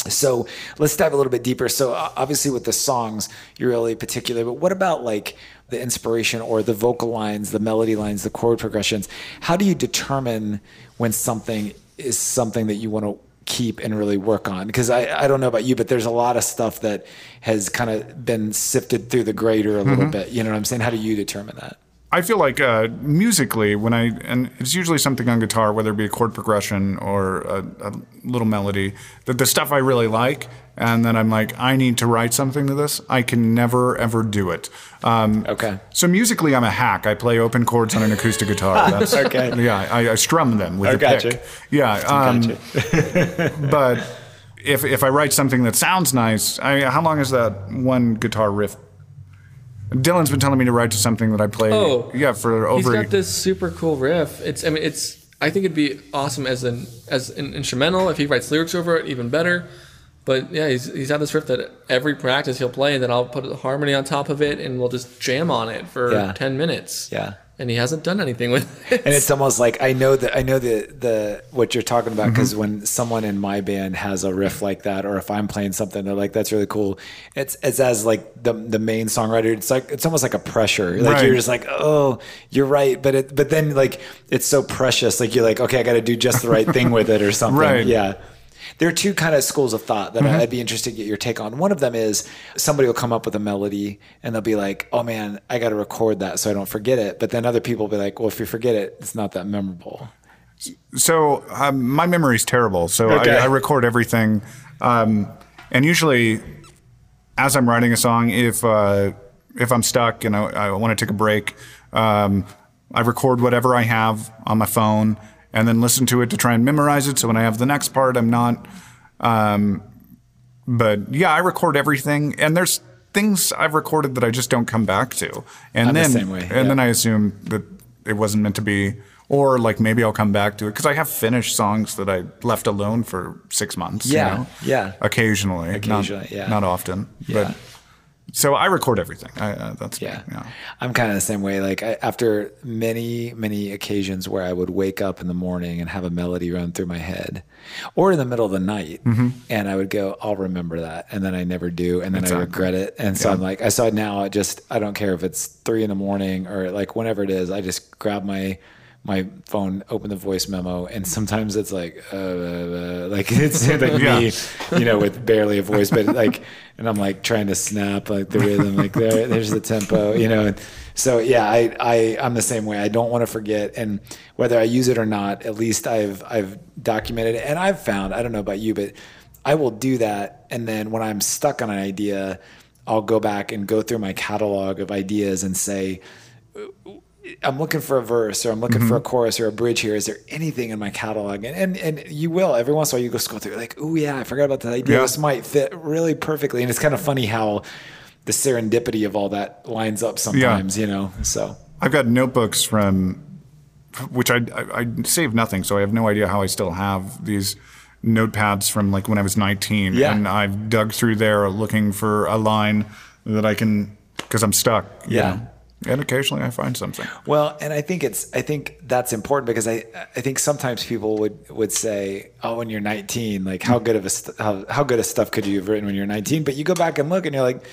So let's dive a little bit deeper. So uh, obviously with the songs, you're really particular, but what about like the inspiration or the vocal lines, the melody lines, the chord progressions? How do you determine when something is something that you want to keep and really work on? Because I, I don't know about you, but there's a lot of stuff that has kind of been sifted through the grater a little mm-hmm. bit. You know what I'm saying? How do you determine that? I feel like uh, musically, when I and it's usually something on guitar, whether it be a chord progression or a, a little melody, that the stuff I really like, and then I'm like, I need to write something to this. I can never ever do it. Um, Okay. So musically, I'm a hack. I play open chords on an acoustic guitar. That's, Okay. Yeah, I, I strum them with I a gotcha. pick. Yeah. Um, Gotcha. but if if I write something that sounds nice, I, how long is that one guitar riff? Dylan's been telling me to write to something that I play. Oh, yeah, for He's over. got this super cool riff. It's I mean it's I think it'd be awesome as an as an instrumental if he writes lyrics over it even better. But yeah, he's, he's had this riff that every practice he'll play, and then I'll put a harmony on top of it, and we'll just jam on it for Yeah. ten minutes. Yeah. And he hasn't done anything with it. and it's almost like I know that I know the the what you're talking about because Mm-hmm. when someone in my band has a riff like that, or if I'm playing something, they're like, "That's really cool." It's it's as like the the main songwriter. It's like it's almost like a pressure. Like Right. you're just like, "Oh, you're right," but it but then like it's so precious. Like you're like, "Okay, I got to do just the right thing with it," or something. Right. Yeah. There are two kind of schools of thought that I'd be interested to get your take on. One of them is somebody will come up with a melody and they'll be like, "Oh man, I got to record that so I don't forget it." But then other people will be like, "Well, if you forget it, it's not that memorable." So um, my memory's terrible. So Okay. I, I record everything, um, and usually, as I'm writing a song, if uh, if I'm stuck and I, I want to take a break, um, I record whatever I have on my phone, and then listen to it to try and memorize it. So when I have the next part, I'm not. Um, but yeah, I record everything, and there's things I've recorded that I just don't come back to, and I'm the then same way, and yeah. then I assume that it wasn't meant to be, or like maybe I'll come back to it because I have finished songs that I left alone for six months. you Yeah, know? yeah. occasionally, Occasionally, not, yeah. not often, Yeah. but so I record everything. I, uh, that's me, Yeah. yeah. I'm kind of the same way. Like I, after many, many occasions where I would wake up in the morning and have a melody run through my head or in the middle of the night Mm-hmm. and I would go, I'll remember that. And then I never do. And then I regret it. And so I'm like, I saw it now. I just, I don't care if it's three in the morning or like whenever it is, I just grab my, my phone, open the voice memo, and sometimes it's like, uh, uh, like it's like Yeah. me, you know, with barely a voice, but like, and I'm like trying to snap like the rhythm, like there, there's the tempo, you know. And so yeah, I, I, I'm the same way. I don't want to forget, and whether I use it or not, at least I've, I've documented it, and I've found, I don't know about you, but I will do that, and then when I'm stuck on an idea, I'll go back and go through my catalog of ideas and say. I'm looking for a verse or I'm looking for a mm-hmm. chorus or a bridge here. Is there anything in my catalog? And, and and you will every once in a while you go scroll through like, oh yeah, I forgot about that idea. Yeah. This might fit really perfectly. And it's kind of funny how the serendipity of all that lines up sometimes, you know. So I've got notebooks from which I, I I saved nothing, so I have no idea how I still have these notepads from like when I was 19. Yeah. And I've dug through there looking for a line that I can because I'm stuck. you Yeah. know. And occasionally I find something. Well, and I think it's I think that's important because I I think sometimes people would would say, oh, when you're 19, like how hmm. good of a st- how how good of stuff could you have written when you're 19? But you go back and look, and you're like.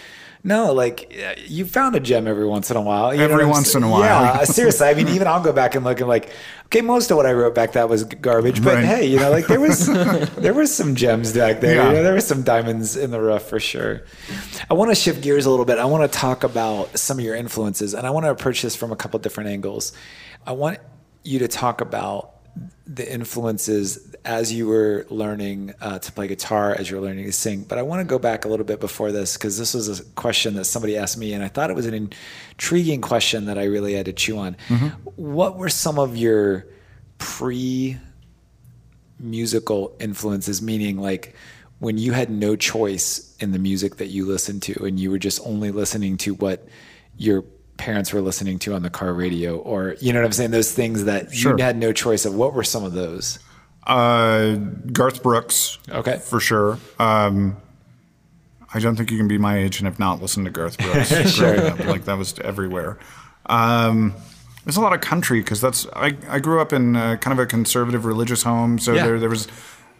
No, like you found a gem every once in a while. You Every once in a while. Yeah, seriously. I mean, even I'll go back and look and like, okay, most of what I wrote back that was garbage, but Right. hey, you know, like there was there was some gems back there. Yeah. You know, there were some diamonds in the rough for sure. I want to shift gears a little bit. I want to talk about some of your influences, and I want to approach this from a couple different angles. I want you to talk about the influences as you were learning uh, to play guitar, as you were learning to sing. But I want to go back a little bit before this because this was a question that somebody asked me, and I thought it was an intriguing question that I really had to chew on. What were some of your pre musical influences, meaning like when you had no choice in the music that you listened to and you were just only listening to what your parents were listening to on the car radio or you know what I'm saying those things that Sure. you had no choice of what were some of those Uh, Garth Brooks. Okay. For sure. Um, I don't think you can be my age and have not listened to Garth Brooks. Sure. Like that was everywhere. Um, there's a lot of country because that's I, I grew up in uh, kind of a conservative religious home, so Yeah. there there was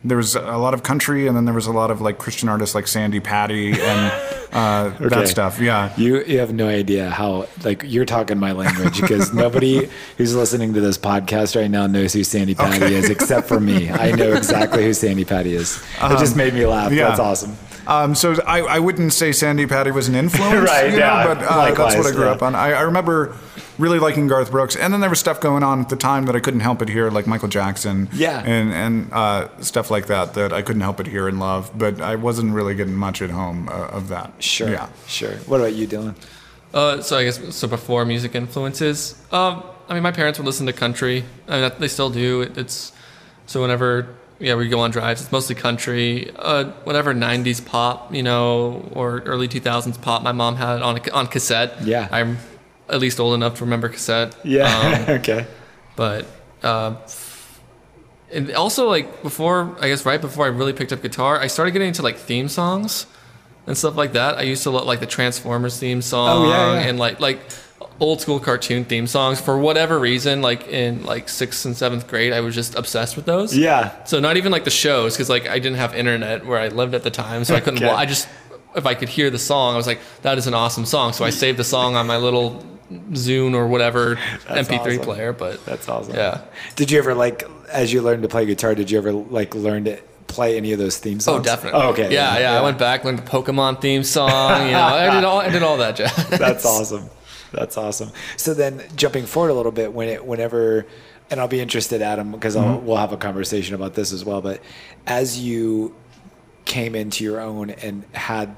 there was a lot of country, and then there was a lot of like Christian artists like Sandi Patty and uh, Okay. that stuff. Yeah, you you have no idea how like you're talking my language because nobody who's listening to this podcast right now knows who Sandi Patty Okay. is except for me I know exactly who Sandi Patty is it just made me laugh yeah. that's awesome Um, so I, I wouldn't say Sandi Patty was an influence, Right, you know, yeah, but uh, that's what I grew yeah. up on. I, I remember really liking Garth Brooks, and then there was stuff going on at the time that I couldn't help but hear, like Michael Jackson, Yeah. and and uh, stuff like that that I couldn't help but hear and love. But I wasn't really getting much at home uh, of that. sure yeah. sure what about you Dylan Uh, so I guess so. Before music influences, um, I mean, my parents would listen to country. I mean, they still do. It, it's so whenever yeah we go on drives, it's mostly country. Uh, whatever '90s pop, you know, or early 2000s pop. My mom had on a, on cassette. Yeah. I'm at least old enough to remember cassette. yeah Um, okay but uh, and also like before, I guess right before I really picked up guitar, I started getting into like theme songs and stuff like that. I used to love like the Transformers theme song Oh, yeah, yeah. and like like old school cartoon theme songs for whatever reason. Like in like sixth and seventh grade, I was just obsessed with those. Yeah. So not even like the shows because like I didn't have internet where I lived at the time, so I couldn't. Okay. Wa- I just if I could hear the song, I was like, that is an awesome song. So I saved the song on my little Zune or whatever That's MP3 awesome. player. But That's awesome. Yeah. Did you ever like as you learned to play guitar? Did you ever like learn to play any of those theme oh, songs? Oh, definitely. Oh, okay. Yeah, yeah, I went back, learned the Pokemon theme song. You know, I did all, I did all that jazz. That's awesome. That's awesome. So then, jumping forward a little bit, when it, whenever, and I'll be interested, Adam, because I'll mm-hmm. we'll have a conversation about this as well. But as you came into your own and had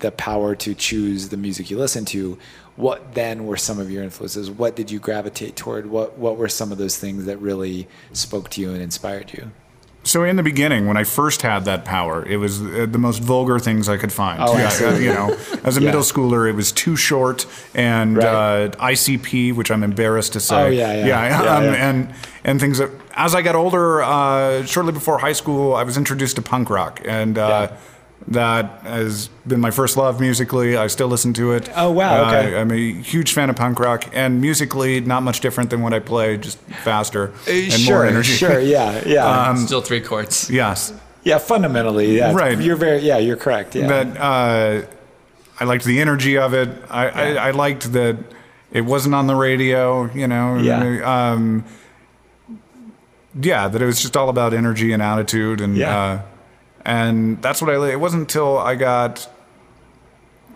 the power to choose the music you listen to, what then were some of your influences? What did you gravitate toward? What What were some of those things that really spoke to you and inspired you? So in the beginning, when I first had that power, it was uh, the most vulgar things I could find. Oh, Yeah, you know, as a Yeah. middle schooler, it was too short, and Right. uh, ICP, which I'm embarrassed to say. Oh, yeah, yeah. Yeah, um, yeah. and and things that. As I got older, uh, shortly before high school, I was introduced to punk rock, and. Uh. That has been my first love musically. I still listen to it. Oh, wow, Uh, okay. I'm a huge fan of punk rock, and musically, not much different than what I play, just faster and Uh, sure, more energy. sure, yeah, yeah, Still three chords. Yes. yeah. Fundamentally, yeah, Right. You're very, yeah, you're correct. Yeah, that uh, I liked the energy of it. I, I, I liked that it wasn't on the radio, you know. Yeah. Um, yeah, that it was just all about energy and attitude, and Yeah. uh, and that's what I. It wasn't until I got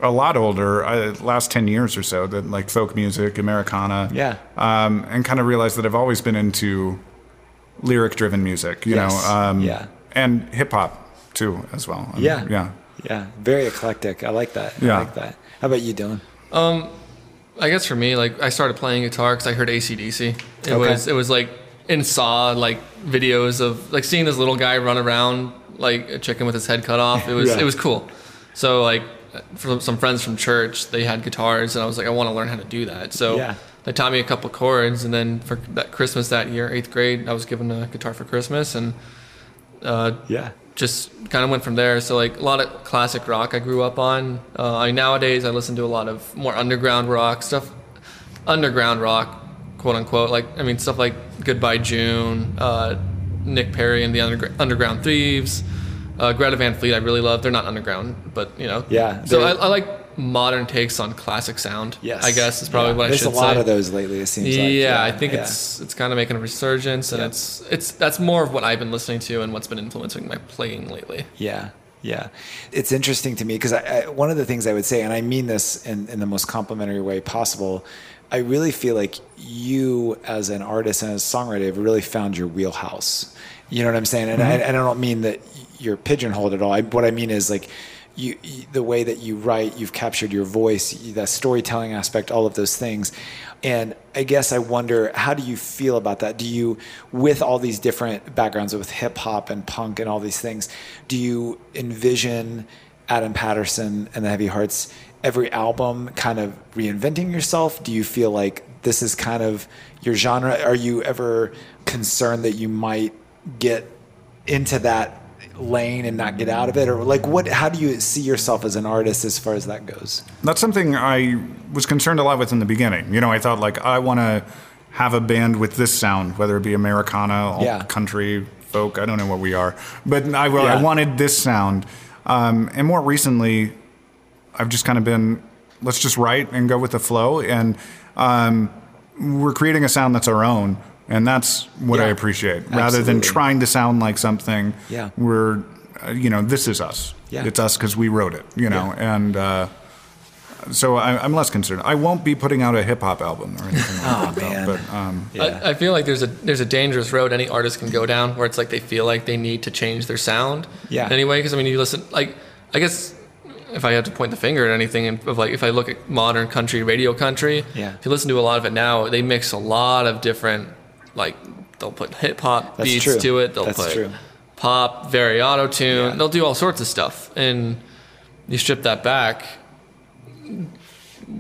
a lot older, uh, last ten years or so, that like folk music, Americana, Yeah. um, and kind of realized that I've always been into lyric-driven music, you Yes. know, um, Yeah. and hip hop too, as well. I mean, Yeah. yeah. Yeah, very eclectic. I like that. Yeah. I Yeah. like that. How about you, Dylan? Um, I guess for me, like I started playing guitar because I heard ACDC. It Okay. was it was like in Saw like videos of like seeing this little guy run around like a chicken with his head cut off. It was Yeah. it was cool. So like for some friends from church, they had guitars, and I was like, I want to learn how to do that. So Yeah. they taught me a couple chords, and then for that Christmas that year, eighth grade, I was given a guitar for Christmas, and uh, Yeah. just kind of went from there. So like a lot of classic rock I grew up on. Uh, I nowadays I listen to a lot of more underground rock stuff, underground rock, quote unquote. Like I mean stuff like Goodbye June, uh, Nick Perry and the Undergr- Underground Thieves, uh, Greta Van Fleet. I really love. They're not underground, but you know. Yeah, So I, I like modern takes on classic sound. Yes. I guess is probably Yeah. what I There's should say. There's a lot say. of those lately. It seems Yeah, like. Yeah, I think yeah. it's it's kind of making a resurgence, and it's it's that's more of what I've been listening to and what's been influencing my playing lately. Yeah, yeah. It's interesting to me because one of the things I would say, and I mean this in, in the most complimentary way possible, I really feel like you, as an artist and as a songwriter, have really found your wheelhouse. You know what I'm saying? And, I, mm-hmm. and I don't mean that you're pigeonholed at all. I, what I mean is like. You, you, the way that you write, you've captured your voice, that storytelling aspect, all of those things. And I guess I wonder, how do you feel about that? Do you, with all these different backgrounds with hip hop and punk and all these things, do you envision Adam Patterson and the Heavy Hearts every album kind of reinventing yourself? Do you feel like this is kind of your genre? Are you ever concerned that you might get into that lane and not get out of it or like what how do you see yourself as an artist as far as that goes That's something I was concerned a lot with in the beginning. You know, I thought like I want to have a band with this sound, whether it be Americana, Yeah. country, folk. I don't know what we are, but I, Yeah. I wanted this sound. Um, and more recently, I've just kind of been let's just write and go with the flow, and um, we're creating a sound that's our own. And that's what I appreciate, rather than trying to sound like something. Yeah. we're, uh, you know, this is us. Yeah. It's us because we wrote it. You know, and uh, so I, I'm less concerned. I won't be putting out a hip hop album or anything like Oh, that. though, man. But um, yeah I, I feel like there's a there's a dangerous road any artist can go down where it's like they feel like they need to change their sound. Yeah. Anyway, because I mean, you listen like I guess if I had to point the finger at anything, of like if I look at modern country, radio country, Yeah. if you listen to a lot of it now, they mix a lot of different like they'll put hip hop beats true. to it. They'll That's put true. pop, very auto tune. Yeah. They'll do all sorts of stuff, and you strip that back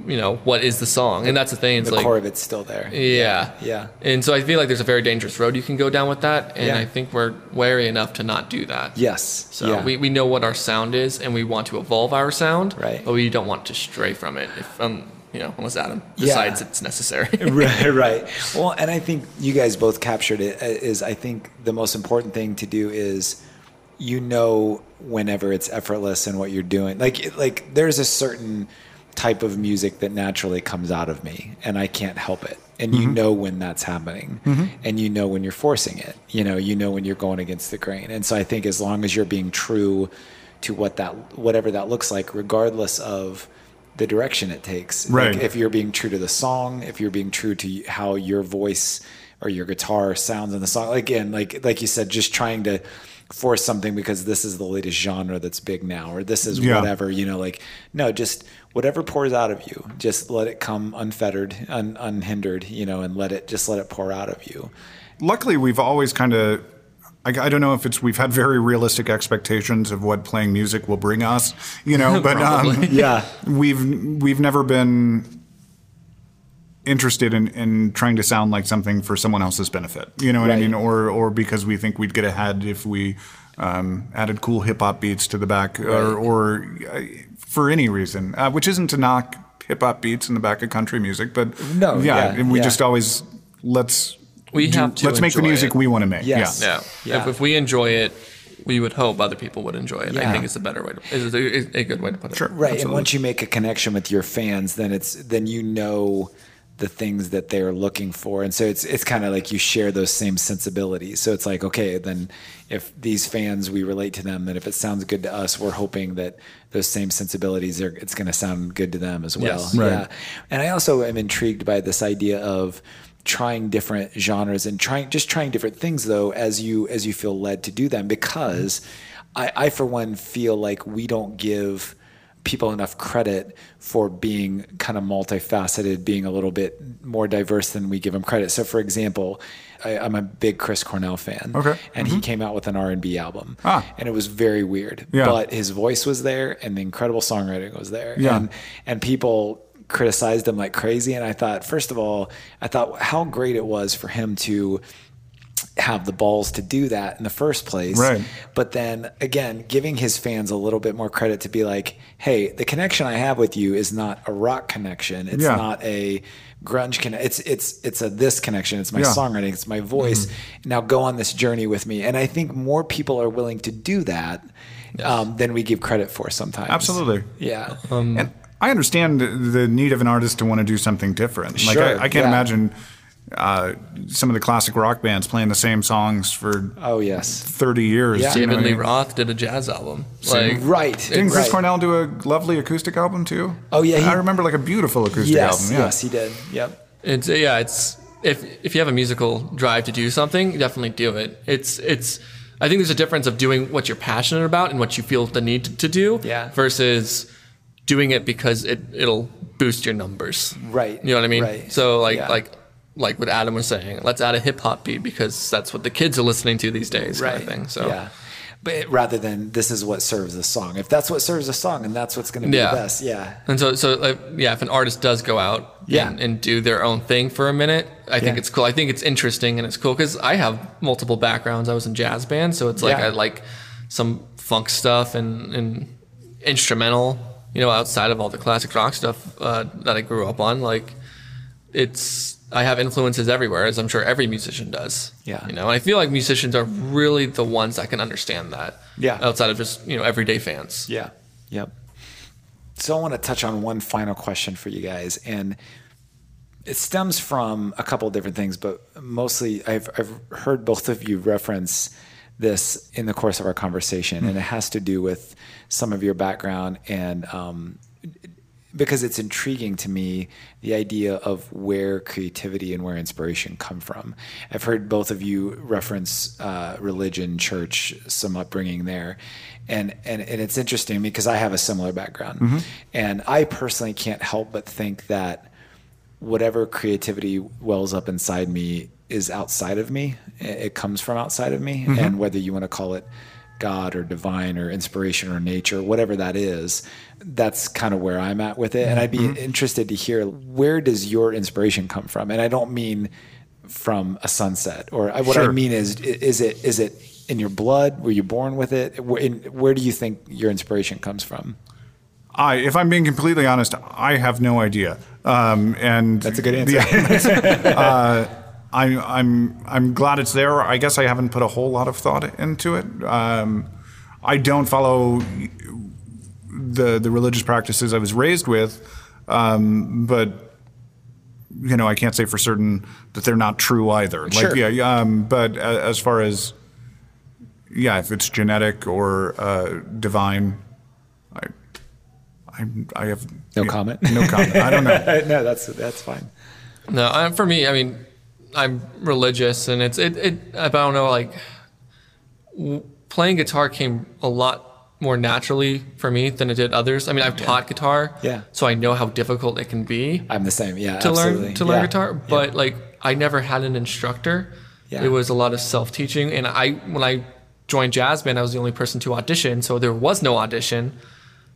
you know, what is the song? And that's the thing. It's the like, core of it's still there. yeah. Yeah. And so I feel like there's a very dangerous road you can go down with that. And Yeah. I think we're wary enough to not do that. Yes. So yeah. we, we know what our sound is and we want to evolve our sound, Right. but we don't want to stray from it if, um, you know, unless Adam Yeah. decides it's necessary. right, right. Well, and I think you guys both captured it. uh, I think the most important thing to do is you know whenever it's effortless and what you're doing. Like like there's a certain type of music that naturally comes out of me, and I can't help it. And you mm-hmm. know when that's happening, mm-hmm. and you know when you're forcing it. You know, you know when you're going against the grain. And so I think as long as you're being true to what that whatever that looks like, regardless of the direction it takes. Right. Like if you're being true to the song, if you're being true to how your voice or your guitar sounds in the song, again, like like you said, just trying to force something because this is the latest genre that's big now, or this is Yeah. whatever, you know, like no, just whatever pours out of you, just let it come unfettered, un, unhindered, you know, and let it just let it pour out of you. luckily we've always kind of I, I don't know if it's we've had very realistic expectations of what playing music will bring us you know but um, Yeah. we've we've never been interested in, in trying to sound like something for someone else's benefit you know what i mean or or because we think we'd get ahead if we um, added cool hip-hop beats to the back or, or uh, for any reason uh, which isn't to knock hip-hop beats in the back of country music but No, yeah, yeah, and we yeah. just always let's We do- have to let's make the music it. we want to make Yes. yeah Yeah. Yeah. If, if we enjoy it, we would hope other people would enjoy it. Yeah. I think it's a better way to, is a, a good way to put it. Sure. Right. And once you make a connection with your fans, then it's then you know the things that they're looking for. And so it's it's kind of like you share those same sensibilities. So it's like, okay, then if these fans we relate to them, then if it sounds good to us, we're hoping that those same sensibilities are it's gonna sound good to them as well. Yes. Right. Yeah. And I also am intrigued by this idea of trying different genres and trying just trying different things though as you as you feel led to do them because I, I for one feel like we don't give people enough credit for being kind of multifaceted, being a little bit more diverse than we give them credit. So, for example, I, I'm a big Chris Cornell fan, Okay. and he came out with an R and B album, Ah. and it was very weird. Yeah. But his voice was there, and the incredible songwriting was there, Yeah. and and people criticized him like crazy. And I thought, first of all, I thought how great it was for him to have the balls to do that in the first place. Right. But then again, giving his fans a little bit more credit to be like, hey, the connection I have with you is not a rock connection. It's Yeah. not a grunge connection. It's it's it's a this connection. It's my Yeah. Mm-hmm. songwriting. It's my voice. Now go on this journey with me. And I think more people are willing to do that um, than we give credit for sometimes. Absolutely. Yeah. And I understand the- the need of an artist to want to do something different. Like Sure, I, I can't yeah. imagine uh, some of the classic rock bands playing the same songs for oh yes. 30 years. Yeah. you know David what I Lee mean? Roth did a jazz album. Like, Right. Didn't Chris Right. Cornell do a lovely acoustic album too? Oh, yeah, he- I remember like a beautiful acoustic Yes. album. Yeah. Yes, he did. Yep. It's yeah, it's if if you have a musical drive to do something, definitely do it. It's it's I think there's a difference of doing what you're passionate about and what you feel the need to do Yeah. versus doing it because it it'll boost your numbers. Right. You know what I mean? Right. So like Yeah. like like what Adam was saying, let's add a hip hop beat because that's what the kids are listening to these days, kind of thing. So yeah, but rather than this is what serves a song. If that's what serves a song, and that's what's going to be Yeah. the best, yeah, And so, so like, yeah, if an artist does go out Yeah. and, and do their own thing for a minute, I think it's cool. I think it's interesting and it's cool because I have multiple backgrounds. I was in jazz band, so it's like Yeah. I like some funk stuff and, and instrumental, you know, outside of all the classic rock stuff uh, that I grew up on. Like, it's I have influences everywhere, as I'm sure every musician does. Yeah. you know, and I feel like musicians are really the ones that can understand that. Yeah. outside of just you know everyday fans. yeah, yep. So I want to touch on one final question for you guys, and it stems from a couple of different things, but mostly I've I've heard both of you reference this in the course of our conversation, and it has to do with some of your background and um, because it's intriguing to me the idea of where creativity and where inspiration come from. I've heard both of you reference uh, religion, church, some upbringing there, and and and it's interesting because I have a similar background, and I personally can't help but think that whatever creativity wells up inside me is outside of me. It it comes from outside of me, and whether you want to call it God or divine or inspiration or nature, whatever that is. That's kind of where I'm at with it. And I'd be Mm-hmm. interested to hear where does your inspiration come from? And I don't mean from a sunset or I- what I mean is, is it, is it in your blood? Were you born with it? Where, in, where do you think your inspiration comes from? I, if I'm being completely honest, I have no idea. Um, and That's a good answer. uh, I, I'm I'm glad it's there. I guess I haven't put a whole lot of thought into it. Um, I don't follow the the religious practices I was raised with, um, but you know I can't say for certain that they're not true either. Sure. Like yeah, um, but as far as yeah, if it's genetic or uh, divine, I I I have No yeah, comment? No comment. I don't know. no, that's, that's fine. No, I, for me, I mean, I'm religious, and it's it. it I don't know, like w- playing guitar came a lot more naturally for me than it did others. I mean, I've taught guitar, Yeah. so I know how difficult it can be I'm the same. Yeah, to absolutely. learn to learn Yeah. guitar. But like, I never had an instructor. Yeah. It was a lot of self teaching, and I when I joined jazz band, I was the only person to audition, so there was no audition.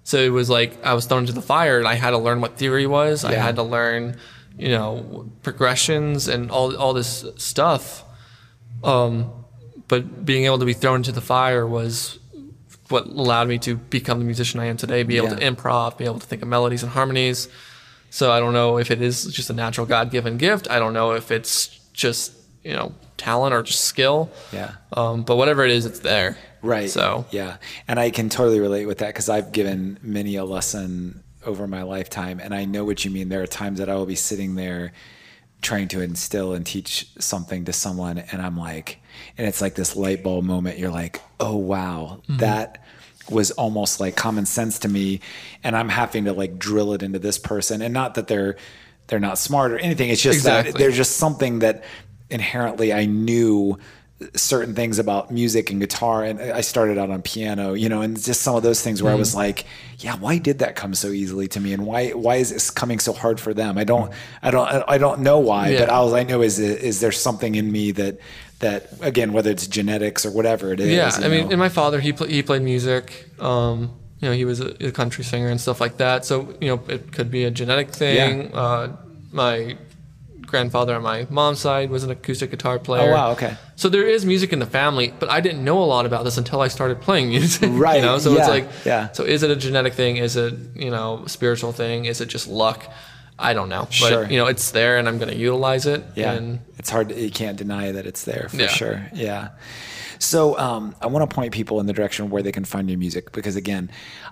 So it was like I was thrown into the fire, and I had to learn what theory was. I had to learn, you know, progressions and all all this stuff. Um, but being able to be thrown into the fire was what allowed me to become the musician I am today. Be able Yeah. to improv, be able to think of melodies and harmonies. So I don't know if it is just a natural God given gift. I don't know if it's just you know talent or just skill. Yeah. Um, but whatever it is, it's there. Right. So yeah, and I can totally relate with that because I've given many a lesson over my lifetime, and I know what you mean. There are times that I will be sitting there trying to instill and teach something to someone, and I'm like, and it's like this light bulb moment. You're like, oh wow, Mm-hmm. that was almost like common sense to me, and I'm having to like drill it into this person, and not that they're they're not smart or anything. It's just that Exactly. there's just something that inherently I knew certain things about music and guitar and I started out on piano, you know, and just some of those things where I was like, yeah, why did that come so easily to me and why why is this coming so hard for them? I don't I don't I don't know why, Yeah. but all I know is is there something in me that that again whether it's genetics or whatever it is. yeah, I mean, know. and my father he he played music. Um, you know, he was a, a country singer and stuff like that. So you know, it could be a genetic thing. Yeah. Uh, my grandfather on my mom's side was an acoustic guitar player. Oh, wow, okay. So there is music in the family, but I didn't know a lot about this until I started playing music. Right, You know, so yeah, it's like, yeah. So is it a genetic thing? Is it you know spiritual thing? Is it just luck? I don't know. But Sure. you know, it's there, and I'm going to utilize it. Yeah, And it's hard. You can't deny that it's there for Yeah. sure. Yeah. So um, I want to point people in the direction where they can find your music because again,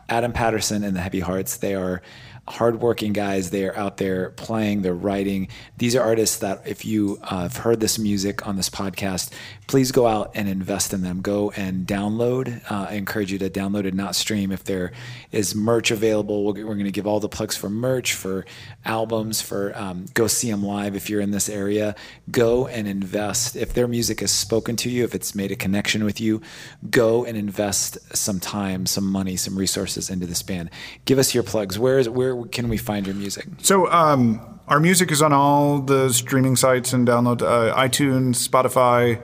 Adam Patterson and the Heavy Hearts, they are hardworking guys. They are out there playing, they're writing. These are artists that if you uh, have heard this music on this podcast, please go out and invest in them. Go and download. Uh, I encourage you to download and not stream. If there is merch available, we're, we're going to give all the plugs for merch, for albums, for um, go see them live if you're in this area. Go and invest. If their music has spoken to you, if it's made a connection with you, go and invest some time, some money, some resources into this band. Give us your plugs. Where is where can we find your music? So um, our music is on all the streaming sites and download uh, iTunes, Spotify,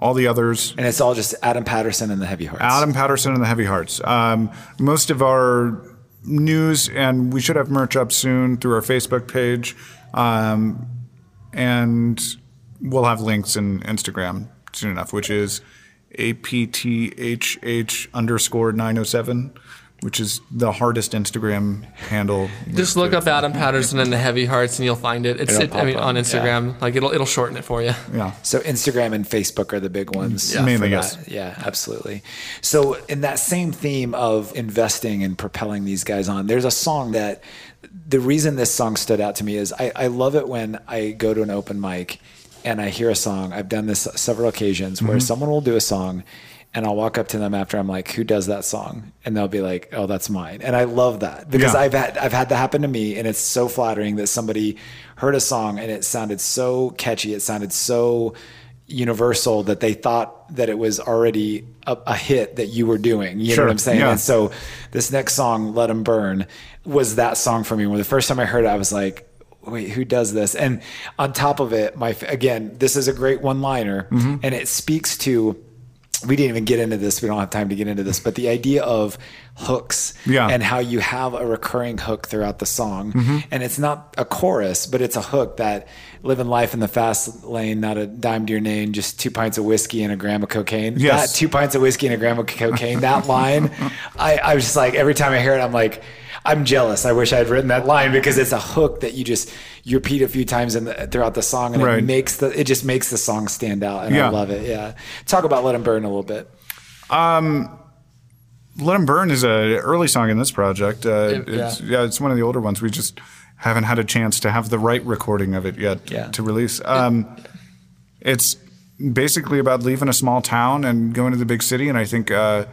all the others. And it's all just Adam Patterson and the Heavy Hearts. Adam Patterson and the Heavy Hearts. Um, most of our news, and we should have merch up soon through our Facebook page, um, and we'll have links in Instagram soon enough, which is apthh underscore nine oh seven, which is the hardest Instagram handle. Just look up Adam Patterson and the Heavy Hearts, and you'll find it. It's It'll I mean up, on yeah. Instagram, like it'll it'll shorten it for you. Yeah. So Instagram and Facebook are the big ones. Yeah. Mainly, for yes. Yeah, absolutely. So in that same theme of investing and propelling these guys on, there's a song that the reason this song stood out to me is I, I love it when I go to an open mic and I hear a song. I've done this several occasions where mm-hmm. someone will do a song and I'll walk up to them after I'm like, who does that song? And they'll be like, oh, that's mine. And I love that because Yeah. I've had, I've had that happen to me and it's so flattering that somebody heard a song and it sounded so catchy. It sounded so universal that they thought that it was already a, a hit that you were doing. You Sure, know what I'm saying? yeah. And so this next song, Let 'em Burn, was that song for me. When the first time I heard it, I was like, wait, who does this? And on top of it, my again, this is a great one liner Mm-hmm. and it speaks to we didn't even get into this. We don't have time to get into this, but the idea of hooks Yeah. and how you have a recurring hook throughout the song. Mm-hmm. And it's not a chorus, but it's a hook that living life in the fast lane, not a dime to your name, just two pints of whiskey and a gram of cocaine. Yes. That two pints of whiskey and a gram of cocaine, that line, I, I was just like, every time I hear it, I'm like, I'm jealous. I wish I had written that line because it's a hook that you just you repeat a few times in the, throughout the song, and it makes the it just makes the song stand out, and Yeah. I love it. Yeah, talk about "Let 'Em Burn" a little bit. Let 'Em Burn is a early song in this project. Uh, Yeah. it's, yeah, it's one of the older ones. We just haven't had a chance to have the right recording of it yet Yeah. to release. Um, it's basically about leaving a small town and going to the big city, and I think uh,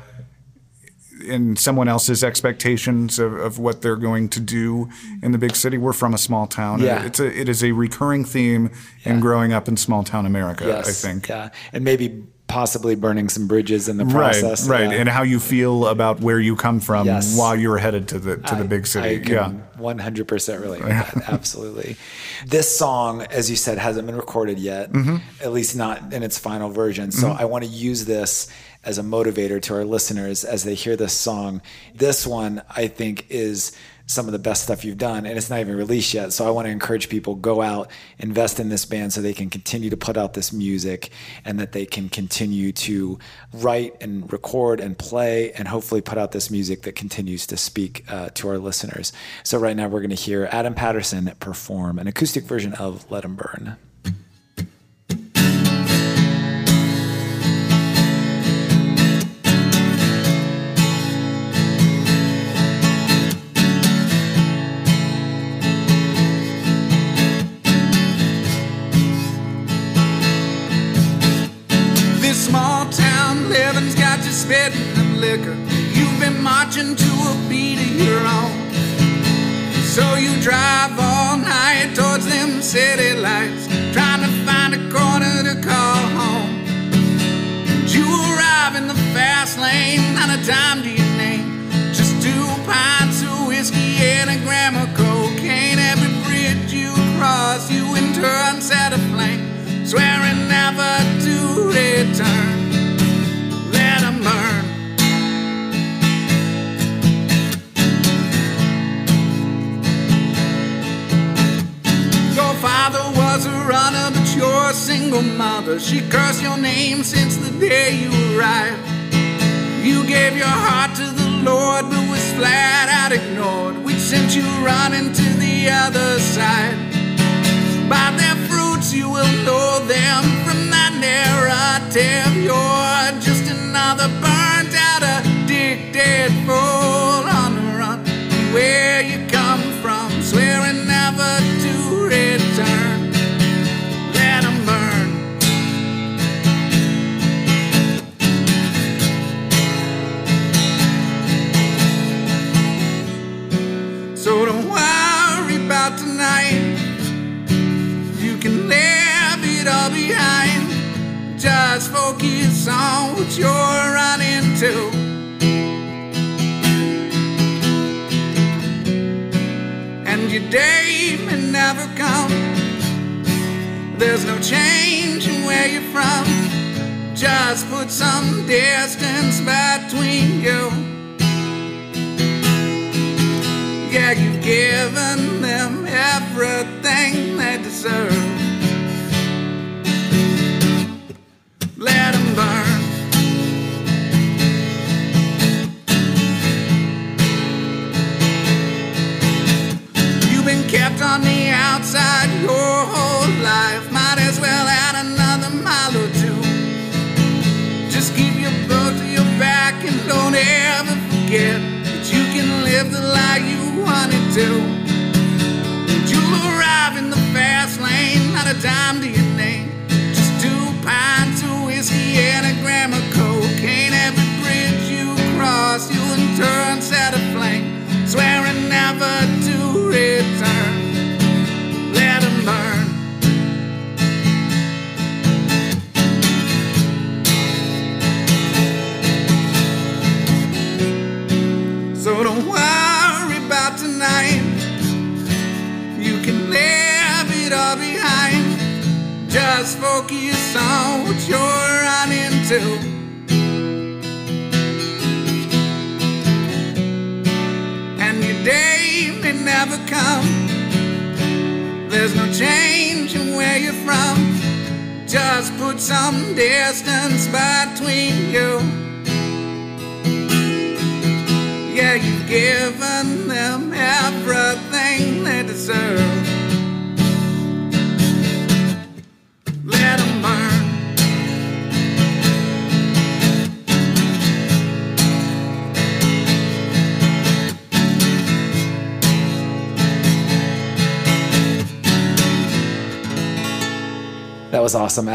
in someone else's expectations of, of what they're going to do in the big city. We're from a small town. Yeah. It's a it is a recurring theme in growing up in small town America. Yes, I think. Yeah, and maybe possibly burning some bridges in the process. right, Yeah. and how you feel about where you come from Yes. while you're headed to the to the big city. I yeah, 100% relate with. Absolutely. This song, as you said, hasn't been recorded yet, Mm-hmm. at least not in its final version. So I want to use this as a motivator to our listeners as they hear this song. This one, I think, is some of the best stuff you've done, and it's not even released yet. So I want to encourage people go out, invest in this band, so they can continue to put out this music, and that they can continue to write and record and play, and hopefully put out this music that continues to speak uh, to our listeners. So right now we're going to hear Adam Patterson perform an acoustic version of "Let 'Em Burn." Spitting them liquor. You've been marching to a beat of your own. So you drive all night towards them city lights, trying to find a corner to call home. You arrive in the fast lane, not a dime to your name. Just two pints of whiskey and a gram of cocaine. Every bridge you cross, you in turn set aflame, swearing never to return. Single mother. She cursed your name since the day you arrived. You gave your heart to the Lord, but was flat out ignored. We sent you running to the other side. By their fruits you will know them from that narrative. You're just another burnt out, addicted fool on the run. Where you focus on what you're running to. And your day may never come. There's no change in where you're from. Just put some distance between you. Yeah, you've given them everything they deserve. Let 'em burn. You've been kept on the outside your whole life. Might as well add another mile or two. Just keep your book to your back and don't ever forget that you can live the life you wanted to. You'll arrive in the fast lane, not a dime to your name. A gram of cocaine. Every bridge you cross, you'll turn set aflame, swearing never to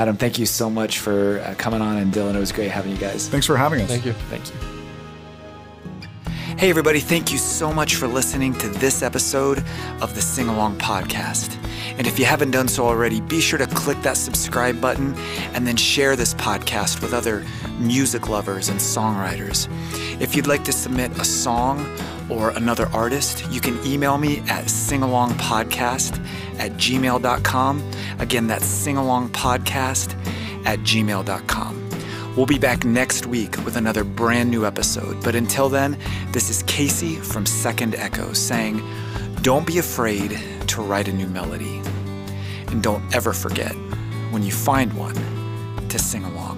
Adam. Thank you so much for uh, coming on, and Dylan, it was great having you guys. Thanks for having us. Thank you. Thank you. Hey, everybody, thank you so much for listening to this episode of the Sing Along Podcast. And if you haven't done so already, be sure to click that subscribe button and then share this podcast with other music lovers and songwriters. If you'd like to submit a song or another artist, you can email me at singalongpodcast at gmail.com. Again, that's singalongpodcast at gmail.com. We'll be back next week with another brand new episode. But until then, this is Casey from Second Echo saying, Don't be afraid to write a new melody. And don't ever forget, when you find one, to sing along.